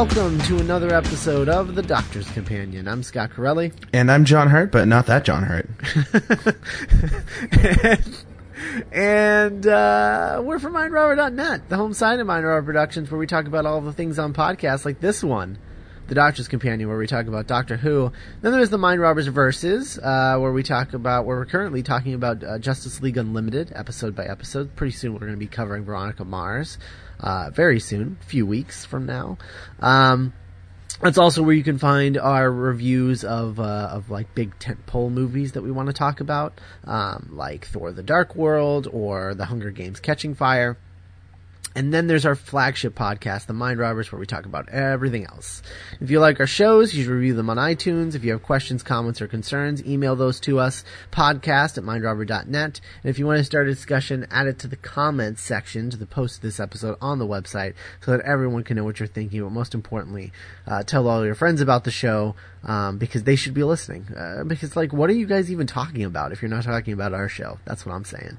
welcome to another episode of The Doctor's Companion. I'm Scott Corelli. And I'm John Hurt, but not that John Hurt. and uh, we're from MindRobber.net, the home site of MindRobber Productions, where we talk about all the things on podcasts like this one, The Doctor's Companion, where we talk about Doctor Who. Then there's the Mind Robbers Verses, uh, where we talk about, where we're currently talking about uh, Justice League Unlimited, episode by episode. Pretty soon we're going to be covering Veronica Mars. Uh, very soon, a few weeks from now. Um, that's also where you can find our reviews of uh, of like big tentpole movies that we want to talk about, um, like Thor: The Dark World or The Hunger Games: Catching Fire. And then there's our flagship podcast, The Mind Robbers, where we talk about everything else. If you like our shows, you should review them on iTunes. If you have questions, comments, or concerns, email those to us, podcast at mindrobber.net. And if you want to start a discussion, add it to the comments section to the post of this episode on the website so that everyone can know what you're thinking. But most importantly, uh, tell all your friends about the show, um, because they should be listening. Uh, because like, what are you guys even talking about if you're not talking about our show? That's what I'm saying.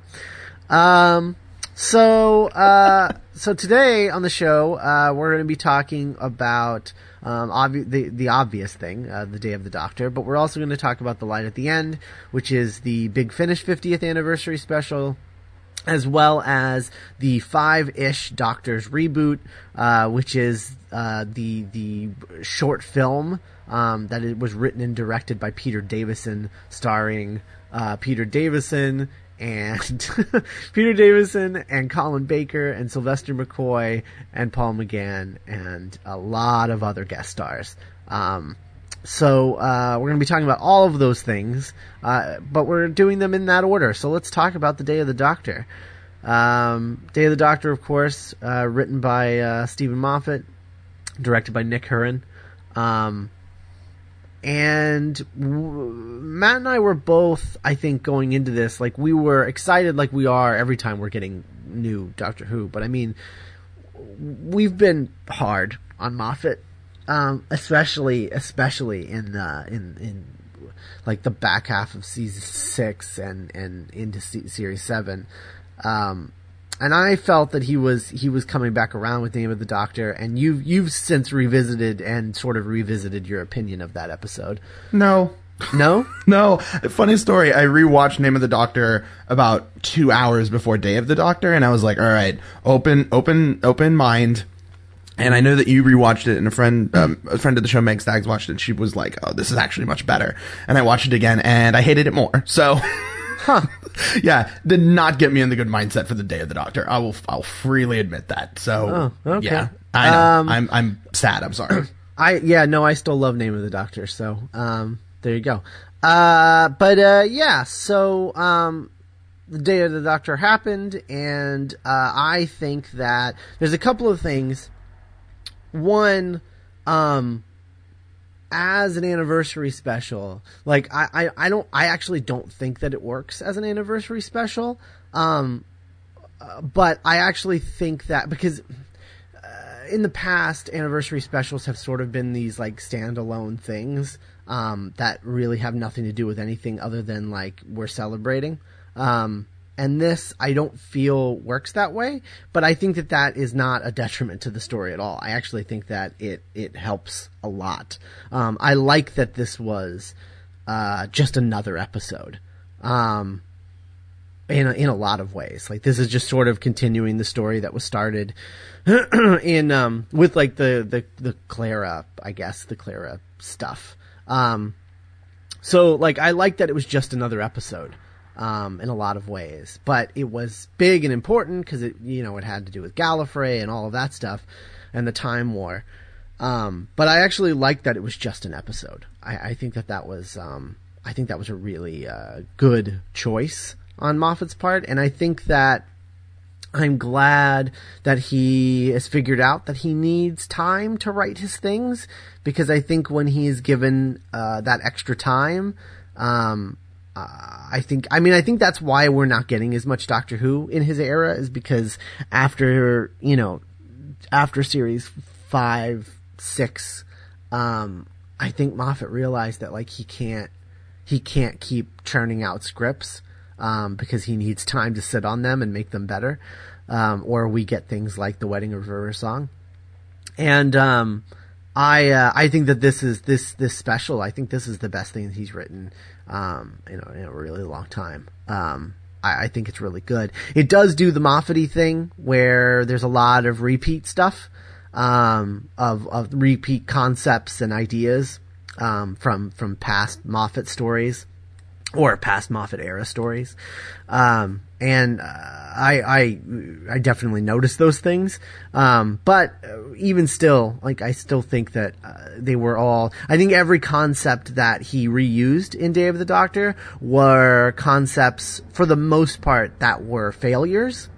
Um, so, uh, so today on the show, uh, we're going to be talking about um, obvi- the the obvious thing, uh, the Day of the Doctor, but we're also going to talk about the light at the end, which is the Big Finish 50th anniversary special, as well as the five-ish Doctors reboot, uh, which is uh, the the short film um, that it was written and directed by Peter Davison, starring uh, Peter Davison and Peter Davison and Colin Baker and Sylvester McCoy and Paul McGann and a lot of other guest stars. Um, so uh, we're going to be talking about all of those things, uh, but we're doing them in that order. So let's talk about the Day of the Doctor. Um, Day of the Doctor, of course, uh, written by uh, Steven Moffat, directed by Nick Hurran. Um, and w- Matt and I were both, I think, going into this like we were excited, like we are every time we're getting new Doctor Who. But I mean, we've been hard on Moffat, um, especially especially in uh, in in like the back half of season six and and into se- series seven. Um, and I felt that he was he was coming back around with Name of the Doctor, and you've you've since revisited and sort of revisited your opinion of that episode. No. No, No. Funny story. I rewatched Name of the Doctor about two hours before Day of the Doctor, and I was like, all right, open, open, open mind. And I know that you rewatched it, and a friend, um, a friend of the show, Meg Staggs, watched it. And she was like, "Oh, this is actually much better." And I watched it again, and I hated it more. So, huh? yeah, did not get me in the good mindset for the Day of the Doctor. I will, I'll freely admit that. So, Oh, okay. yeah, I know. Um, I'm, I'm sad. I'm sorry. I yeah no I still love Name of the Doctor so um there you go uh but uh yeah so um the day of the Doctor happened and uh I think that there's a couple of things one um as an anniversary special like I, I I don't I actually don't think that it works as an anniversary special um uh, but I actually think that because in the past, anniversary specials have sort of been these like standalone things um, that really have nothing to do with anything other than like we're celebrating. Um, and this, I don't feel works that way, but I think that that is not a detriment to the story at all. I actually think that it it helps a lot. Um, I like that this was uh, just another episode. Um, in a, in a lot of ways. Like this is just sort of continuing the story that was started in um with like the the the Clara, I guess, the Clara stuff. Um so like I like that it was just another episode. Um, in a lot of ways. But it was big and important because it, you know, it had to do with Gallifrey and all of that stuff and the Time War. Um, but I actually liked that it was just an episode. I, I think that that was, um, I think that was a really uh, good choice on Moffat's part, and I think that I'm glad that he has figured out that he needs time to write his things because I think when he is given uh, that extra time, um, uh, I think I mean I think that's why we're not getting as much Doctor Who in his era is because after you know after series five six, um, I think Moffat realized that like he can't he can't keep churning out scripts um, because he needs time to sit on them and make them better. Um, or we get things like the Wedding of River Song. And um, I uh, I think that this is this this special. I think this is the best thing he's written um, in, a, in a really long time. Um, I, I think it's really good. It does do the Moffat thing where there's a lot of repeat stuff um, of of repeat concepts and ideas um, from from past Moffat stories or past Moffat era stories. Um, and uh, I, I, I definitely noticed those things. Um, but uh, even still, like I still think that uh, they were all. I think every concept that he reused in Day of the Doctor were concepts, for the most part, that were failures.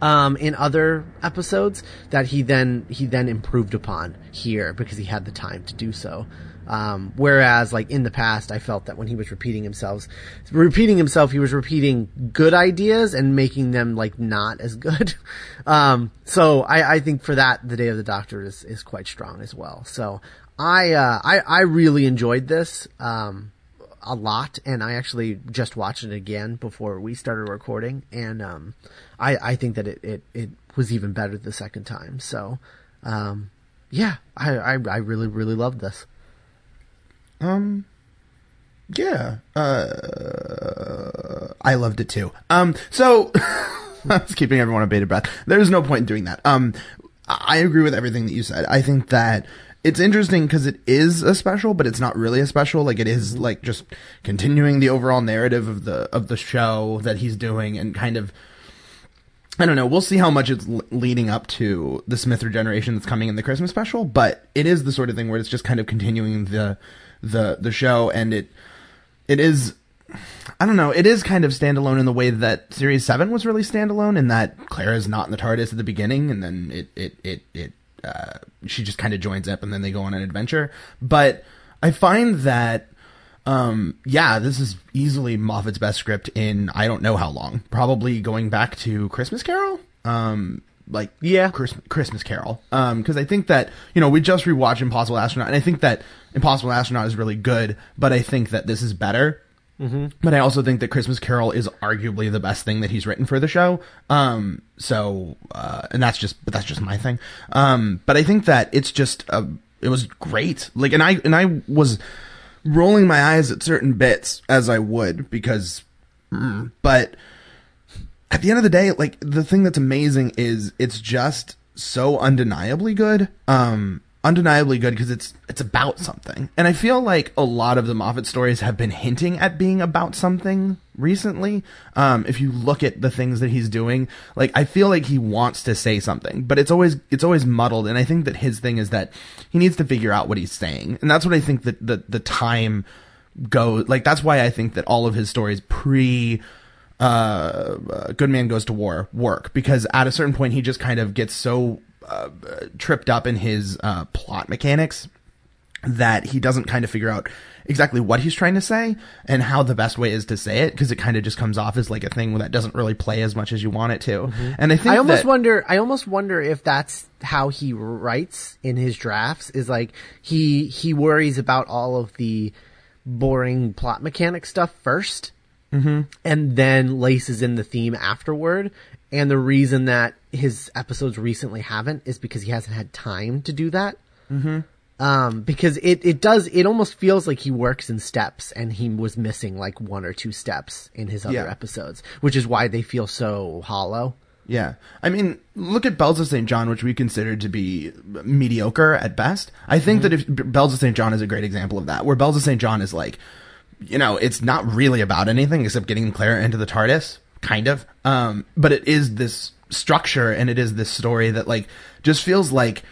Um, in other episodes that he then he then improved upon here because he had the time to do so. Um, whereas like in the past, I felt that when he was repeating himself, repeating himself, he was repeating good ideas and making them like not as good. um, so I, I think for that, the Day of the Doctor is, is quite strong as well. So I, uh, I, I really enjoyed this, um, a lot and I actually just watched it again before we started recording and, um, I, I think that it, it, it was even better the second time. So, um, yeah, I, I, I really, really loved this. Um, yeah, uh, I loved it too. Um, so was keeping everyone on bated breath. There's no point in doing that. Um, I agree with everything that you said. I think that it's interesting because it is a special, but it's not really a special. Like it is like just continuing the overall narrative of the of the show that he's doing and kind of. I don't know. We'll see how much it's leading up to the Smith regeneration that's coming in the Christmas special, but it is the sort of thing where it's just kind of continuing the the the show, and it it is. I don't know. It is kind of standalone in the way that Series Seven was really standalone, in that Clara is not in the TARDIS at the beginning, and then it it it it uh, she just kind of joins up, and then they go on an adventure. But I find that um, yeah, this is easily Moffat's best script in I don't know how long. Probably going back to Christmas Carol. Um, like Yeah. Christmas, Christmas Carol. Um, because I think that you know we just rewatched Impossible Astronaut, and I think that Impossible Astronaut is really good, but I think that this is better. Mm-hmm. But I also think that Christmas Carol is arguably the best thing that he's written for the show. Um, so uh, and that's just but that's just my thing. Um, but I think that it's just uh, it was great. Like, and I and I was rolling my eyes at certain bits as I would because, mm, but at the end of the day, like the thing that's amazing is it's just so undeniably good. Um, undeniably good because it's it's about something. And I feel like a lot of the Moffat stories have been hinting at being about something recently. Um, if you look at the things that he's doing, like I feel like he wants to say something, but it's always it's always muddled. And I think that his thing is that he needs to figure out what he's saying, and that's what I think that the the time goes. Like that's why I think that all of his stories pre uh, uh, Good Man Goes to War work because at a certain point he just kind of gets so uh, tripped up in his uh, plot mechanics that he doesn't kind of figure out exactly what he's trying to say and how the best way is to say it because it kind of just comes off as like a thing that doesn't really play as much as you want it to. And I think I almost that- wonder. I almost wonder if that's how he writes in his drafts. Is like he he worries about all of the boring plot mechanic stuff 1st mm-hmm. and then laces in the theme afterward. And the reason that his episodes recently haven't is because he hasn't had time to do that. Mm-hmm. Um, because it, it does, it almost feels like he works in steps and he was missing like one or two steps in his other Yeah. episodes, which is why they feel so hollow. Yeah. I mean, look at Bells of St. John, which we consider to be mediocre at best. I think that if Bells of St. John is a great example of that, where Bells of St. John is like you know, it's not really about anything except getting Clara into the TARDIS, kind of. Um, but it is this structure and it is this story that like just feels like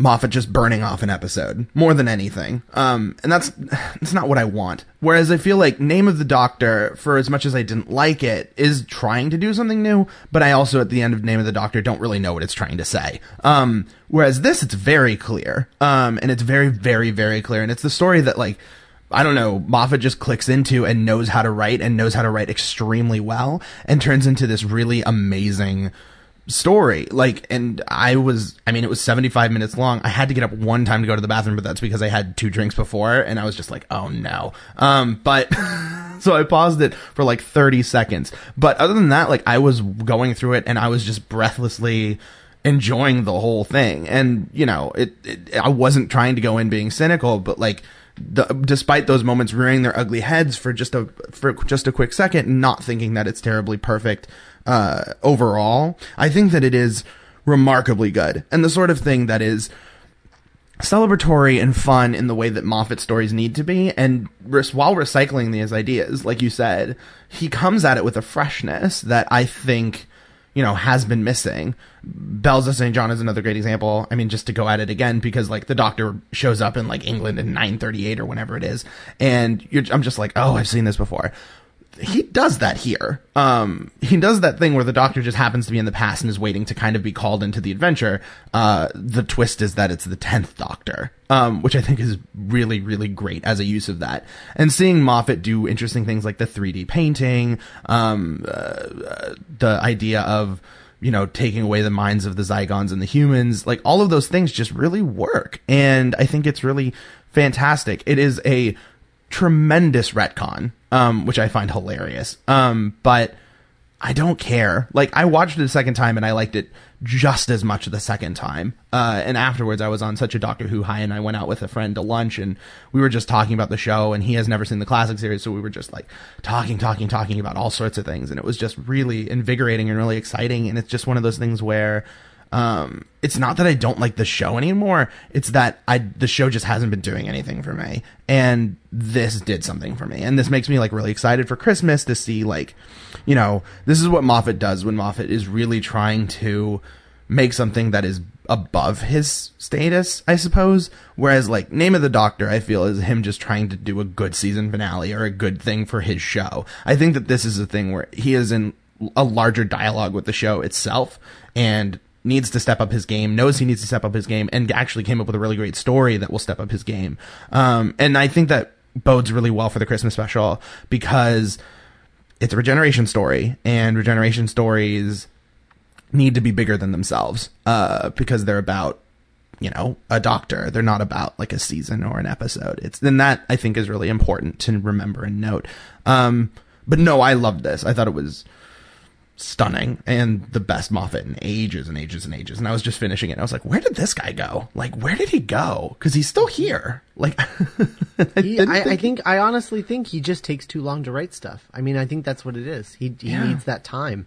Moffat just burning off an episode more than anything. Um, and that's that's not what I want. Whereas I feel like Name of the Doctor, for as much as I didn't like it, is trying to do something new. But I also, at the end of Name of the Doctor, don't really know what it's trying to say. Um, whereas this, it's very clear. Um, and it's very, very, very clear. And it's the story that like. I don't know, Moffat just clicks into and knows how to write and knows how to write extremely well and turns into this really amazing story. Like, and I was, I mean, it was 75 minutes long. I had to get up one time to go to the bathroom, but that's because I had two drinks before and I was just like, oh no. Um, but, so I paused it for like 30 seconds. But other than that, like, I was going through it and I was just breathlessly, enjoying the whole thing. And, you know, it, it, I wasn't trying to go in being cynical, but like, the, despite those moments rearing their ugly heads for just a for just a quick second, not thinking that it's terribly perfect uh, overall, I think that it is remarkably good and the sort of thing that is celebratory and fun in the way that Moffat stories need to be. And res- while recycling these ideas, like you said, he comes at it with a freshness that I think you know, has been missing. Bells of St. John is another great example. I mean, just to go at it again, because like the doctor shows up in like England in 938 or whenever it is. And I'm just like, oh, I've seen this before he does that here. Um, he does that thing where the doctor just happens to be in the past and is waiting to kind of be called into the adventure. Uh, the twist is that it's the 10th doctor, um, which I think is really, really great as a use of that. And seeing Moffat do interesting things like the 3D painting, um, uh, uh, the idea of, you know, taking away the minds of the Zygons and the humans, like all of those things just really work. And I think it's really fantastic. It is a tremendous retcon, um, which I find hilarious. Um, but I don't care. Like I watched it a second time and I liked it just as much the second time. Uh, and afterwards I was on such a Doctor Who high and I went out with a friend to lunch and we were just talking about the show and he has never seen the classic series. So we were just like talking, talking, talking about all sorts of things. And it was just really invigorating and really exciting. And it's just one of those things where, um, it's not that I don't like the show anymore. It's that I the show just hasn't been doing anything for me, and this did something for me, and this makes me like really excited for Christmas to see like, you know, this is what Moffat does when Moffat is really trying to make something that is above his status, I suppose. Whereas like Name of the Doctor, I feel is him just trying to do a good season finale or a good thing for his show. I think that this is a thing where he is in a larger dialogue with the show itself and needs to step up his game, knows he needs to step up his game, and actually came up with a really great story that will step up his game. Um, and I think that bodes really well for the Christmas special because it's a regeneration story, and regeneration stories need to be bigger than themselves uh, because they're about you know a doctor. They're not about like a season or an episode. It's then that i think is really important to remember and note. Um but no i loved this. I thought it was stunning and the best Moffat in ages and ages and ages. And I was just finishing it. I was like, where did this guy go? Like, where did he go? Because he's still here. Like, I, he, I, think, I, think, I honestly think he just takes too long to write stuff. I mean, I think that's what it is. He he yeah. needs that time.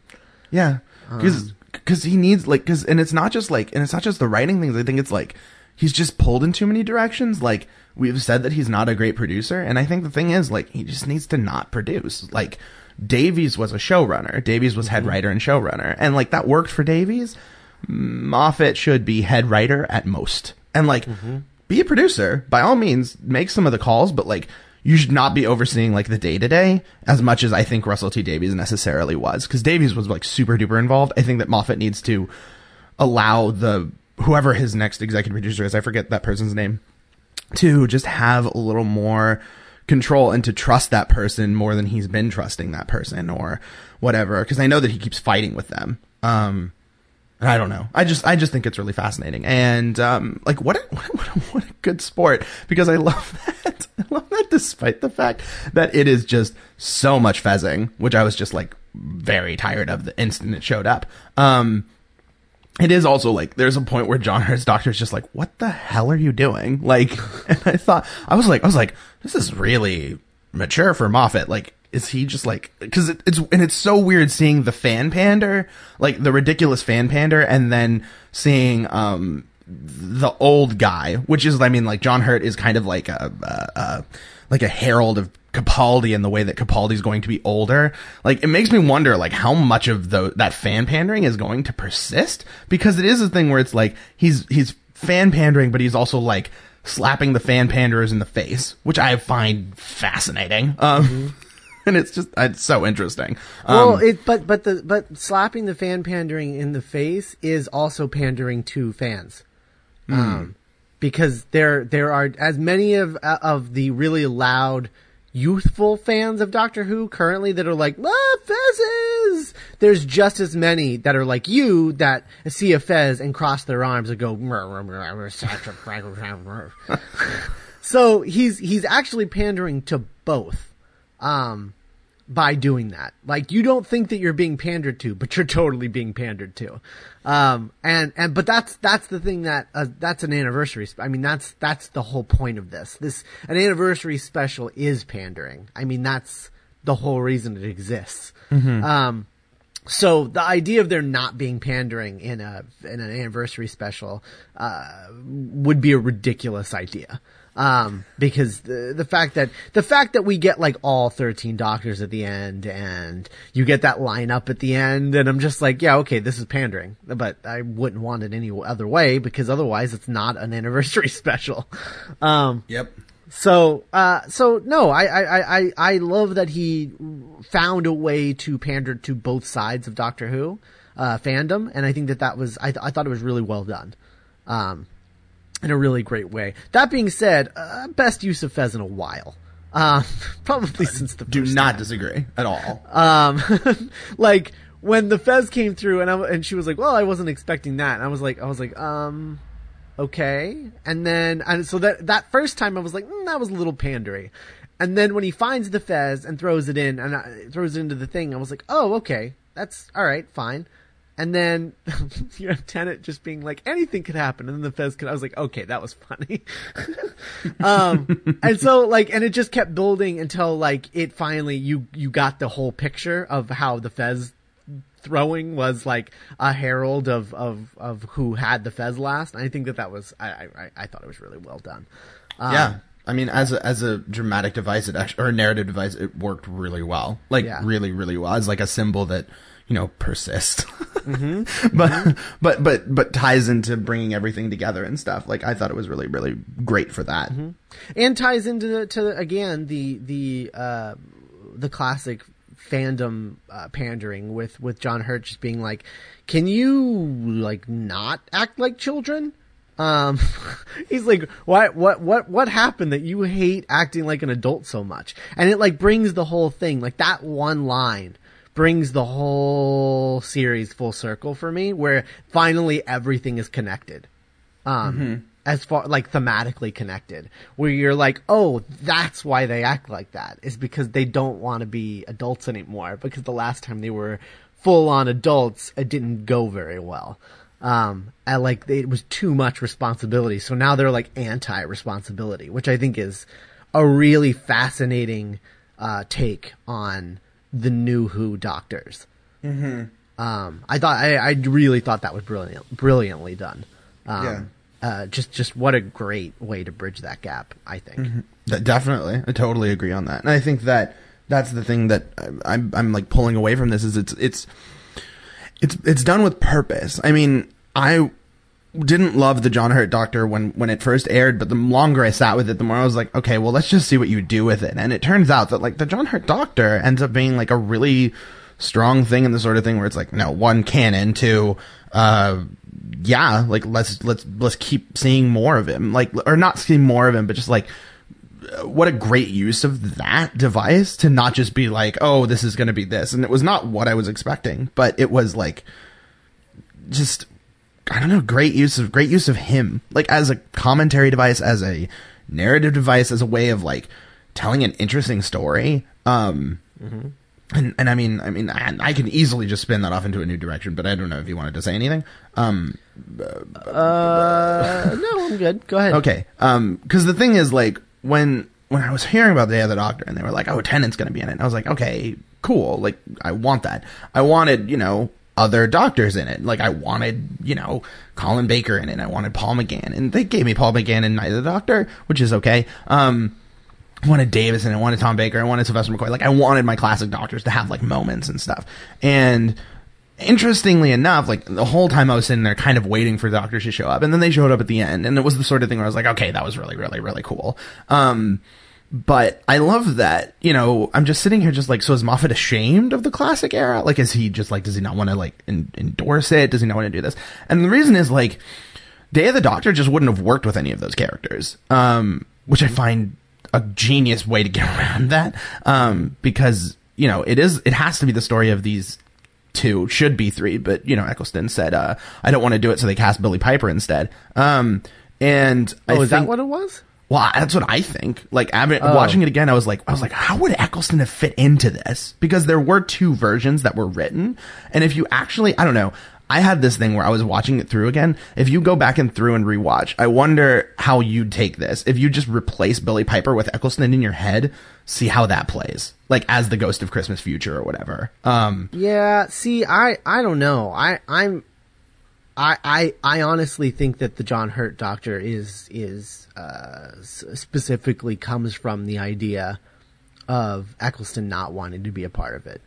Yeah, because um, because he needs like because and it's not just like and it's not just the writing things. I think it's like he's just pulled in too many directions. Like we've said that he's not a great producer, and I think the thing is like he just needs to not produce. Like Davies was a showrunner. Davies was head mm-hmm. writer and showrunner. And like that worked for Davies. Moffat should be head writer at most. And like mm-hmm. be a producer. By all means, make some of the calls, but like you should not be overseeing like the day to day as much as I think Russell T Davies necessarily was. Because Davies was like super duper involved. I think that Moffat needs to allow the whoever his next executive producer is, I forget that person's name, to just have a little more control and to trust that person more than he's been trusting that person or whatever. Cause I know that he keeps fighting with them. Um, I don't know. I just, I just think it's really fascinating. And, um, like, what a, what a, what a good sport because I love that. I love that despite the fact that it is just so much fezzing, which I was just like very tired of the instant it showed up. Um, it is also like there's a point where John Hurt's doctor is just like, "What the hell are you doing?" Like, and I thought I was like, I was like, this is really mature for Moffat. Like, is he just like because it, it's and it's so weird seeing the fan pander, like the ridiculous fan pander, and then seeing um the old guy, which is I mean like John Hurt is kind of like a, like a herald of Capaldi and the way that Capaldi's going to be older, like it makes me wonder like how much of the that fan pandering is going to persist because it is a thing where it's like he's he's fan pandering, but he's also like slapping the fan panderers in the face, which I find fascinating. Um, mm-hmm. and it's just it's so interesting. Well, um, it but but the but slapping the fan pandering in the face is also pandering to fans. Mm. Um, because there there are as many of of the really loud youthful fans of Doctor Who currently that are like, ah, Fezes! There's just as many that are like you that see a Fez and cross their arms and go, so he's, he's actually pandering to both. Um, by doing that. Like you don't think that you're being pandered to, but you're totally being pandered to. Um, and, and, but that's, that's the thing that, uh, that's an anniversary. Sp- I mean, that's, that's the whole point of this. This, an anniversary special is pandering. I mean, that's the whole reason it exists. Mm-hmm. Um, so the idea of there not being pandering in a in an anniversary special uh, would be a ridiculous idea um, because the the fact that the fact that we get like all thirteen doctors at the end, and you get that line up at the end, and I'm just like, yeah, okay, this is pandering, but I wouldn't want it any other way because otherwise it's not an anniversary special. Um, yep. So, uh, so no, I, I, I, I love that he found a way to pander to both sides of Doctor Who, uh, fandom, and I think that that was, I, th- I thought it was really well done. Um, in a really great way. That being said, uh, best use of Fez in a while. Uh, probably since the do not time. disagree at all. Um, like when the Fez came through and I, and she was like, "Well, I wasn't expecting that," and I was like, I was like, um, okay. And then and so that that first time I was like, mm, that was a little pandery. And then when he finds the Fez and throws it in and uh, throws it into the thing, I was like, oh, okay, that's all right, fine. And then you have Tennant just being like, anything could happen. And then the Fez could, I was like, okay, that was funny. um, and so like, and it just kept building until like it finally, you, you got the whole picture of how the Fez throwing was like a herald of, of, of who had the Fez last. And I think that that was, I, I, I thought it was really well done. Um, yeah. I mean, as a, as a dramatic device, it actually, or a narrative device, it worked really well. Like, yeah. really, really well. It's like a symbol that, you know, persist. mm-hmm. but mm-hmm. but but but ties into bringing everything together and stuff. Like I thought it was really really great for that, mm-hmm. and ties into the, to again the the uh, the classic fandom uh, pandering with with John Hurt just being like, "Can you like not act like children?" Um, he's like, what, what, what, what happened that you hate acting like an adult so much? And it like brings the whole thing, like that one line brings the whole series full circle for me, where finally everything is connected. Um, mm-hmm. as far like thematically connected, where you're like, oh, that's why they act like that is because they don't want to be adults anymore. Because the last time they were full on adults, it didn't go very well. Um, and like it was too much responsibility. So now they're like anti responsibility, which I think is a really fascinating uh, take on the new Who doctors. Mm-hmm. Um, I thought I, I really thought that was brilliant, brilliantly done. Um, yeah. Uh, just just what a great way to bridge that gap. I think. Mm-hmm. Definitely, I totally agree on that, and I think that that's the thing that I'm I'm like pulling away from this is it's it's it's it's done with purpose. I mean, I didn't love the John Hurt Doctor when when it first aired, but the longer I sat with it, the more I was like, okay, well, let's just see what you do with it. And it turns out that like the John Hurt Doctor ends up being like a really strong thing in the sort of thing where it's like, no, one canon, two, uh, yeah, like let's let's let's keep seeing more of him, like or not seeing more of him, but just like what a great use of that device to not just be like, oh, this is going to be this, and it was not what I was expecting, but it was like just I don't know, great use of great use of him, like as a commentary device, as a narrative device, as a way of like telling an interesting story. Um, mm-hmm. and and I mean, I mean, I, I, can easily just spin that off into a new direction, but I don't know if you wanted to say anything. Um, uh, no, I'm good. Go ahead. Okay. Um, because the thing is, like, when when I was hearing about the other Doctor, and they were like, "Oh, Tennant's going to be in it," I was like, "Okay, cool. Like, I want that. I wanted, you know, other doctors in it. Like I wanted, you know, Colin Baker in it. I wanted Paul McGann, and they gave me Paul McGann and the Doctor, which is okay. Um, I wanted Davison, I wanted Tom Baker, I wanted Sylvester McCoy. Like I wanted my classic doctors to have like moments and stuff. And interestingly enough, like the whole time I was sitting there kind of waiting for doctors to show up and then they showed up at the end and it was the sort of thing where I was like, okay, that was really, really, really cool. Um, but I love that, you know, I'm just sitting here just like, so is Moffat ashamed of the classic era? Like, is he just like, does he not want to like en- endorse it? Does he not want to do this? And the reason is like, Day of the Doctor just wouldn't have worked with any of those characters. Um, which I find a genius way to get around that. Um, because, you know, it is, it has to be the story of these two, should be three, but, you know, Eccleston said, uh, I don't want to do it, so they cast Billie Piper instead. Um, and I Oh, is think, that what it was? Well, that's what I think. Like, having, Oh. watching it again, I was like, I was like, how would Eccleston have fit into this? Because there were two versions that were written, and if you actually, I don't know, I had this thing where I was watching it through again. If you go back and through and rewatch, I wonder how you'd take this. If you just replace Billie Piper with Eccleston in your head, see how that plays, like as the Ghost of Christmas Future or whatever. Um, Yeah, see, I I don't know. I I'm I I I honestly think that the John Hurt Doctor is is uh, specifically comes from the idea of Eccleston not wanting to be a part of it.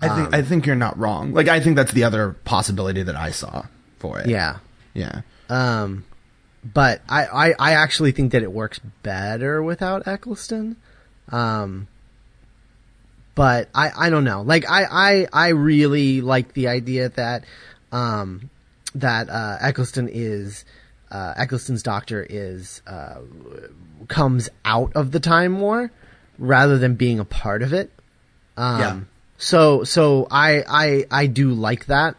I think I think you're not wrong. Like, I think that's the other possibility that I saw for it. Yeah. yeah. Um, but I, I, I actually think that it works better without Eccleston. Um, but I, I don't know. Like I, I, I really like the idea that, um, that uh, Eccleston is uh, Eccleston's doctor is uh, comes out of the time war rather than being a part of it. Um, Yeah. So so I I I do like that.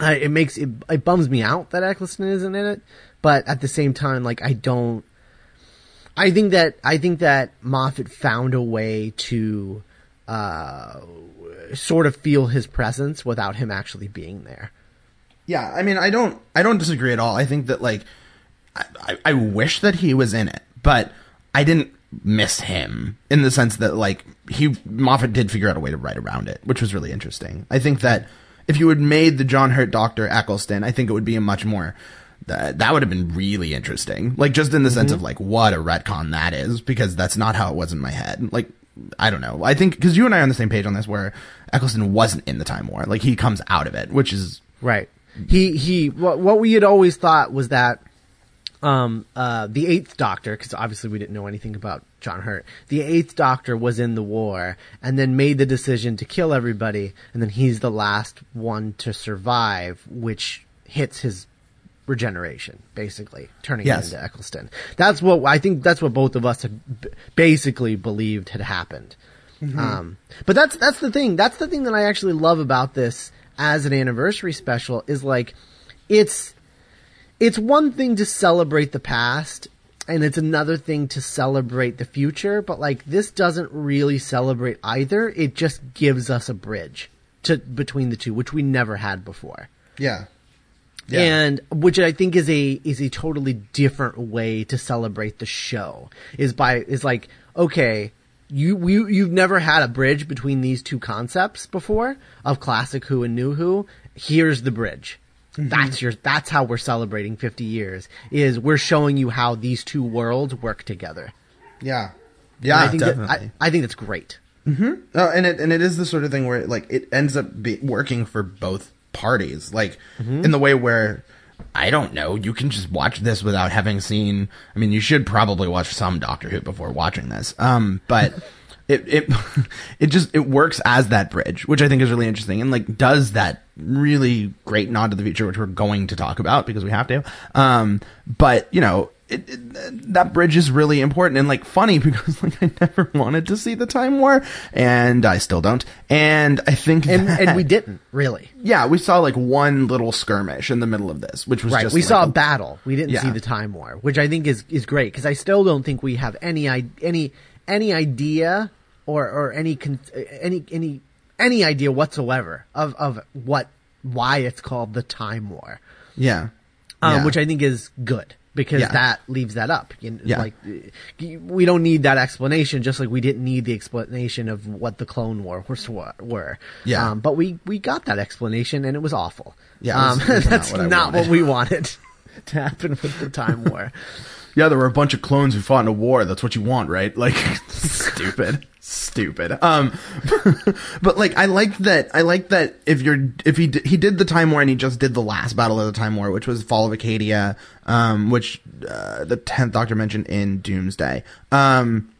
Uh, it makes it, it bums me out that Eccleston isn't in it, but at the same time, like I don't. I think that I think that Moffat found a way to uh, sort of feel his presence without him actually being there. Yeah, I mean, I don't, I don't disagree at all. I think that like, I, I, wish that he was in it, but I didn't miss him in the sense that like he Moffat did figure out a way to write around it, which was really interesting. I think that if you had made the John Hurt Doctor Eccleston, I think it would be a much more that that would have been really interesting. Like just in the sense of mm-hmm. like what a retcon that is, because that's not how it was in my head. Like I don't know. I think because you and I are on the same page on this, where Eccleston wasn't in the Time War, like he comes out of it, which is Right. He he. What what we had always thought was that um uh the Eighth Doctor, because obviously we didn't know anything about John Hurt. The Eighth Doctor was in the war and then made the decision to kill everybody, and then he's the last one to survive, which hits his regeneration, basically turning Yes. into Eccleston. That's what I think. That's what both of us had basically believed had happened. Um, but that's that's the thing. That's the thing that I actually love about this as an anniversary special is like it's it's one thing to celebrate the past and it's another thing to celebrate the future, but like this doesn't really celebrate either. It just gives us a bridge to between the two, which we never had before. Yeah, and which I think is a is a totally different way to celebrate the show is by is like okay you you you've never had a bridge between these two concepts before of classic Who and New Who. Here's the bridge. Mm-hmm. That's your that's how we're celebrating 50 years is we're showing you how these two worlds work together. Yeah, And yeah, I think that, definitely. I, I think that's great. Oh, and it and it is the sort of thing where like it ends up be, working for both parties, like mm-hmm. in the way where I don't know, you can just watch this without having seen. I mean, you should probably watch some Doctor Who before watching this, um, but. It, it it just it works as that bridge, which I think is really interesting, and like does that really great nod to the future, which we're going to talk about because we have to. Um, but you know, it, it, that bridge is really important and like funny because like I never wanted to see the Time War, and I still don't. And I think and that- and we didn't really yeah, we saw like one little skirmish in the middle of this, which was Right. just we like, saw a battle. We didn't Yeah. see the time war, which I think is is great because I still don't think we have any i- any any idea or or any con- any any any idea whatsoever of of what why it's called the time war. yeah, Um, Yeah. which I think is good because Yeah. that leaves that up. You know, Yeah. Like we don't need that explanation, just like we didn't need the explanation of what the Clone Wars were. were. Yeah. Um, but we we got that explanation and it was awful. Yeah, it was- um, it was not that's what not what we wanted. to happen with the Time War. Yeah, there were a bunch of clones who fought in a war. That's what you want, right? Like, stupid, stupid. Um, but like, I like that. I like that if you're if he d- he did the Time War and he just did the last battle of the Time War, which was Fall of Arcadia, um, which uh, the tenth Doctor mentioned in Doomsday. Um,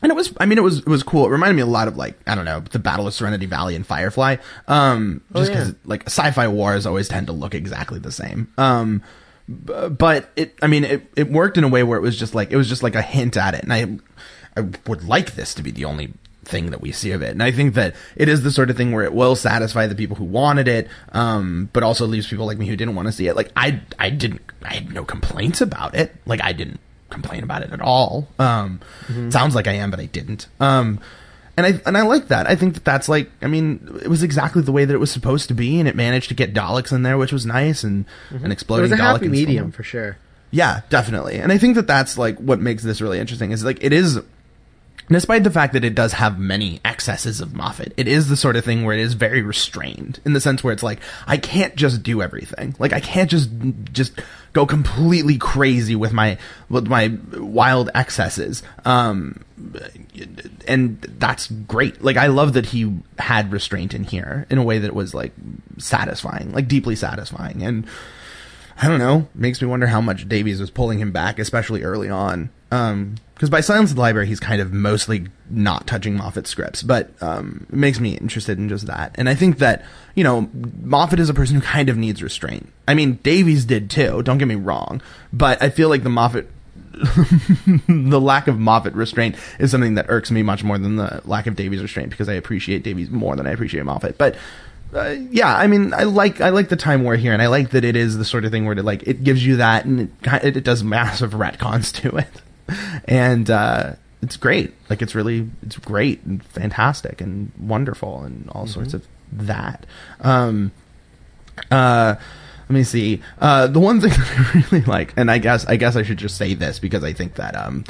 and it was, I mean, it was, it was cool. It reminded me a lot of like, I don't know, the Battle of Serenity Valley and Firefly. Um, just yeah. cause like sci-fi wars always tend to look exactly the same. Um, but it, I mean, it, it worked in a way where it was just like, it was just like a hint at it. And I, I would like this to be the only thing that we see of it. And I think that it is the sort of thing where it will satisfy the people who wanted it, um, but also leaves people like me who didn't want to see it. Like I, I didn't, I had no complaints about it. Like I didn't complain about it at all. Um, sounds like I am, but I didn't. Um, and I and I like that. I think that that's like, I mean, it was exactly the way that it was supposed to be, and it managed to get Daleks in there, which was nice, and mm-hmm. an exploding It was a Dalek happy medium for sure. Yeah, definitely. And I think that that's like what makes this really interesting is like it is despite the fact that it does have many excesses of Moffat, it is the sort of thing where it is very restrained in the sense where it's like I can't just do everything. Like I can't just just go completely crazy with my with my wild excesses. Um and that's great. Like I love that he had restraint in here in a way that was like satisfying, like deeply satisfying and I don't know. Makes me wonder how much Davies was pulling him back, especially early on. Um, because by Silence of the Library, he's kind of mostly not touching Moffat's scripts, but um, it makes me interested in just that. And I think that you know Moffat is a person who kind of needs restraint. I mean, Davies did too. Don't get me wrong, but I feel like the Moffat. the lack of Moffat restraint is something that irks me much more than the lack of Davies restraint because I appreciate Davies more than I appreciate Moffat. But uh, yeah, I mean, I like I like the time war here, and I like that it is the sort of thing where it like it gives you that, and it it, does massive retcons to it, and uh, it's great. Like it's really it's great and fantastic and wonderful and all sorts of that. Um, uh, let me see. Uh, the one thing that I really like, and I guess I guess I should just say this because I think that um,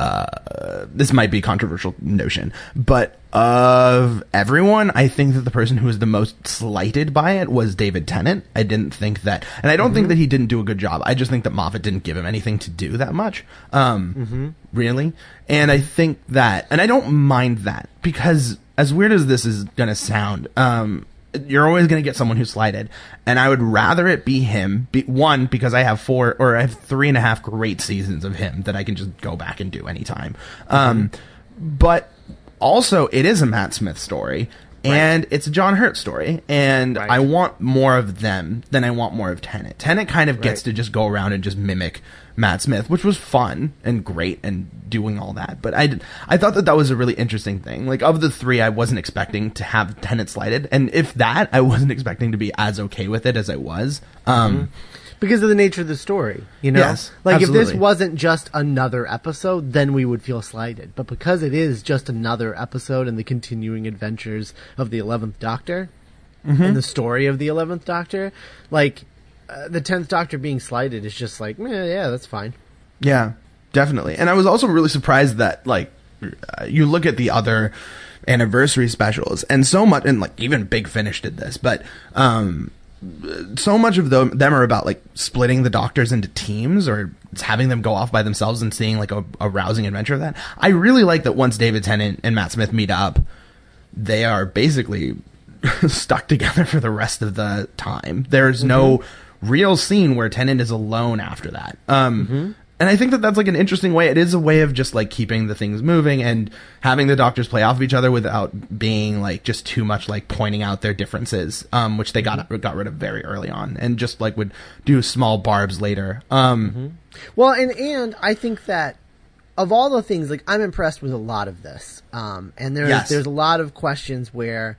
uh, this might be a controversial notion, but of everyone, I think that the person who was the most slighted by it was David Tennant. I didn't think that, and I don't think that he didn't do a good job. I just think that Moffat didn't give him anything to do that much. Um, really, and I think that, and I don't mind that because as weird as this is gonna sound, um, you're always going to get someone who's slighted. And I would rather it be him. Be, one, because I have four or I have three and a half great seasons of him that I can just go back and do anytime. Um, but also, it is a Matt Smith story. And it's a John Hurt story, and Right. I want more of them than I want more of Tennant. Tennant kind of gets Right. to just go around and just mimic Matt Smith, which was fun and great and doing all that. But I, did- I thought that that was a really interesting thing. Like of the three, I wasn't expecting to have Tennant slighted, and if that, I wasn't expecting to be as okay with it as I was. Um, because of the nature of the story. You know, Yes, like if this wasn't just another episode, then we would feel slighted. But because it is just another episode in the continuing adventures of the Eleventh Doctor Mm-hmm. and the story of the Eleventh Doctor, like uh, the Tenth Doctor being slighted is just like, eh, yeah, that's fine. Yeah, definitely. And I was also really surprised that like uh, you look at the other anniversary specials and so much and like even Big Finish did this, but um so much of them, them are about like splitting the doctors into teams or having them go off by themselves and seeing like a, a rousing adventure of that. I really like that once David Tennant and Matt Smith meet up, they are basically stuck together for the rest of the time. There's no real scene where Tennant is alone after that. Um, and I think that that's like an interesting way. It is a way of just like keeping the things moving and having the doctors play off of each other without being like just too much like pointing out their differences, um, which they got got rid of very early on, and just like would do small barbs later. Um, Well, and and I think that of all the things, like I'm impressed with a lot of this, um, and there's Yes. there's a lot of questions where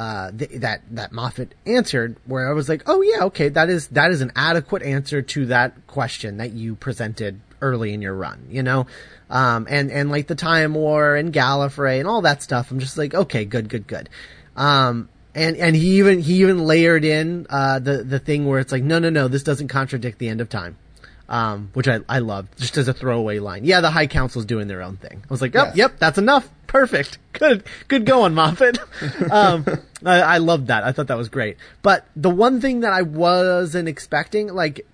uh, th- that that Moffat answered, where I was like, oh yeah, okay, that is that is an adequate answer to that question that you presented early in your run, you know, um, and and like the Time War and Gallifrey and all that stuff. I'm just like, okay, good, good, good. Um, and and he even he even layered in uh, the the thing where it's like, no, no, no, this doesn't contradict the end of time um, which I, I loved, just as a throwaway line. Yeah, the High Council's doing their own thing. I was like, yep, Yes. yep, that's enough. Perfect. Good, good going, Moffat. um, I, I loved that. I thought that was great. But the one thing that I wasn't expecting, like,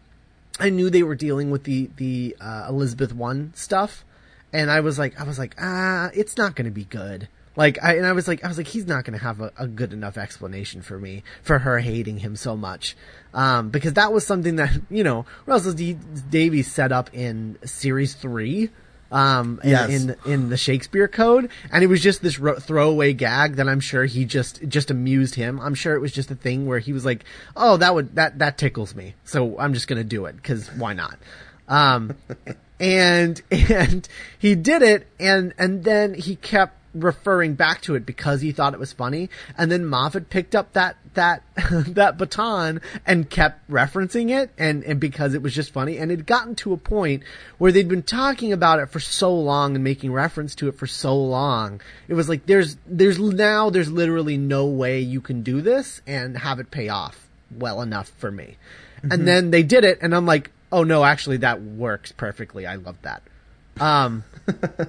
I knew they were dealing with the the uh, Elizabeth one stuff, and I was like, I was like, ah, it's not going to be good. Like, I and I was like, I was like, he's not going to have a, a, good enough explanation for me for her hating him so much, um, because that was something that you know Russell D- Davies set up in series three um, Yes. in, in in the Shakespeare Code, and it was just this ro- throwaway gag that I'm sure he just just amused him. I'm sure it was just a thing where he was like, "Oh, that would that that tickles me, so I'm just gonna do it because why not?" Um, and and he did it, and and then he kept referring back to it because he thought it was funny, and then Moffat picked up that that that baton and kept referencing it, and and because it was just funny, and it had gotten to a point where they'd been talking about it for so long and making reference to it for so long, it was like there's there's now there's literally no way you can do this and have it pay off well enough for me, and then they did it, and I'm like, oh no, actually that works perfectly. I love that. Um,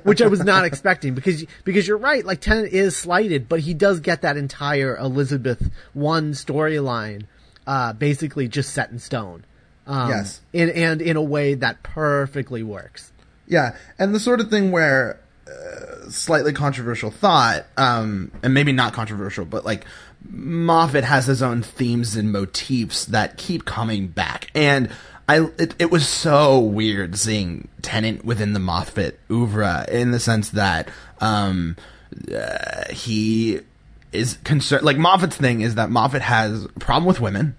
which I was not expecting because because you're right. Like Tennant is slighted, but he does get that entire Elizabeth one storyline, uh, basically just set in stone. Um, Yes. in, and in a way that perfectly works. Yeah, and the sort of thing where uh, slightly controversial thought, um, and maybe not controversial, but like Moffat has his own themes and motifs that keep coming back, and I it, it was so weird seeing Tennant within the Moffat oeuvre in the sense that um, uh, he is concerned. Like Moffat's thing is that Moffat has a problem with women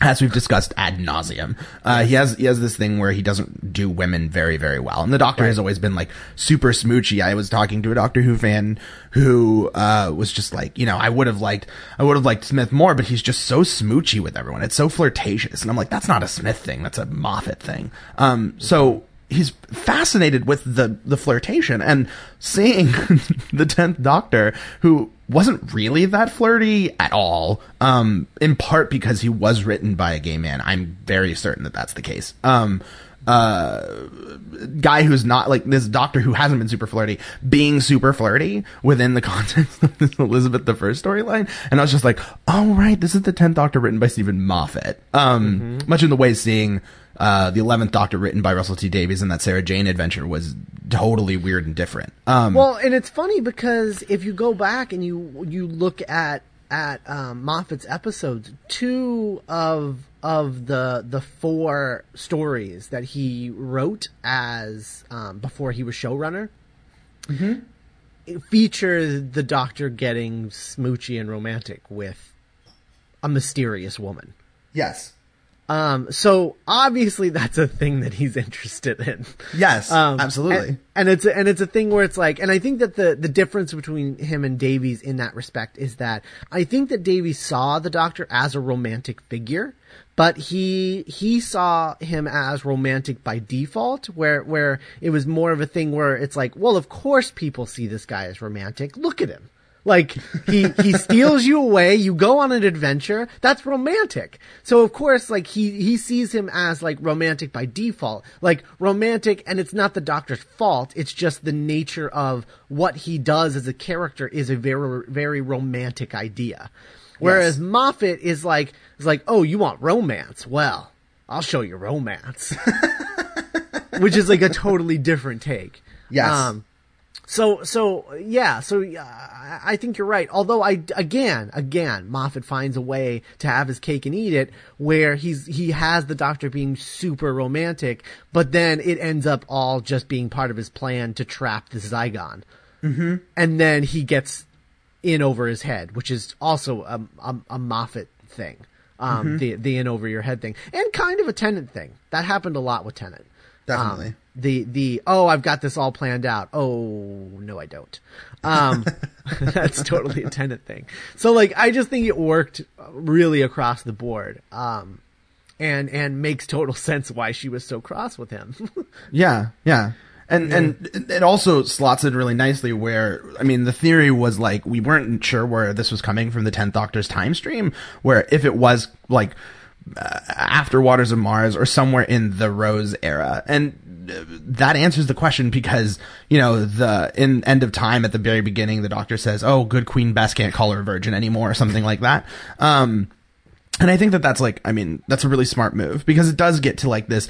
as we've discussed ad nauseum, uh, he has he has this thing where he doesn't do women very very well, and the Doctor has always been like super smoochy. I was talking to a Doctor Who fan who uh, was just like, you know, I would have liked I would have liked Smith more, but he's just so smoochy with everyone. It's so flirtatious, and I'm like, that's not a Smith thing, that's a Moffat thing. Um, so he's fascinated with the the flirtation and seeing the tenth Doctor who wasn't really that flirty at all. Um, in part because he was written by a gay man. I'm very certain that that's the case. Um, uh, guy who's not like this doctor who hasn't been super flirty, being super flirty within the context of this Elizabeth the First storyline. And I was just like, oh right, this is the tenth Doctor written by Steven Moffat. Um, much in the way seeing uh, the eleventh Doctor written by Russell T Davies and that Sarah Jane adventure was totally weird and different. Um, Well, and it's funny because if you go back and you you look at at um, Moffat's episodes, two of of the the four stories that he wrote as um, before he was showrunner it feature the Doctor getting smoochy and romantic with a mysterious woman. yes, Um, so obviously that's a thing that he's interested in. yes, Um, absolutely. And, and it's and it's a thing where it's like, and I think that the the difference between him and Davies in that respect is that I think that Davies saw the Doctor as a romantic figure, but he he saw him as romantic by default, where where it was more of a thing where it's like, well, of course people see this guy as romantic. Look at him. Like he he steals you away, you go on an adventure. That's romantic. So of course, like he he sees him as like romantic by default, like romantic, and it's not the Doctor's fault. It's just the nature of what he does as a character is a very very romantic idea. Whereas Yes. Moffat is like is like, oh, you want romance? Well, I'll show you romance, which is like a totally different take. Yes. Um, so, so yeah, so uh, I think you're right. Although I again, again, Moffat finds a way to have his cake and eat it, where he's he has the Doctor being super romantic, but then it ends up all just being part of his plan to trap the Zygon, mm-hmm. and then he gets in over his head, which is also a a, a Moffat thing, um, the the in over your head thing, and kind of a Tennant thing. That happened a lot with Tennant. Definitely. Um, the the oh I've got this all planned out. Oh no I don't. Um, that's totally a Tennant thing. So like I just think it worked really across the board. Um, and and makes total sense why she was so cross with him. Yeah, yeah. And and it also slots in really nicely where I mean the theory was like we weren't sure where this was coming from the 10th Doctor's time stream where if it was like after Waters of Mars or somewhere in the Rose era and uh, that answers the question because you know the in End of Time at the very beginning the doctor says oh good Queen Bess can't call her a virgin anymore or something like that um and I think that that's like, I mean, that's a really smart move because it does get to like this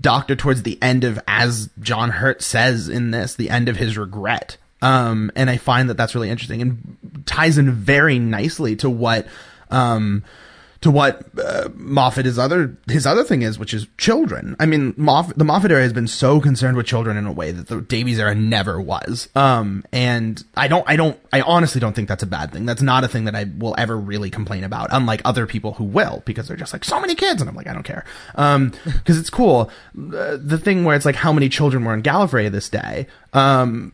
doctor towards the end of, as John Hurt says in this, the end of his regret. Um, and I find that that's really interesting and ties in very nicely to what, um, to what uh, Moffat his other his other thing is, which is children. I mean, Moffat, the Moffat era has been so concerned with children in a way that the Davies era never was. Um, and I don't, I don't, I honestly don't think that's a bad thing. That's not a thing that I will ever really complain about, unlike other people who will, because they're just like so many kids, and I'm like, I don't care, um, because it's cool. Uh, the thing where it's like how many children were in Gallifrey this day, um,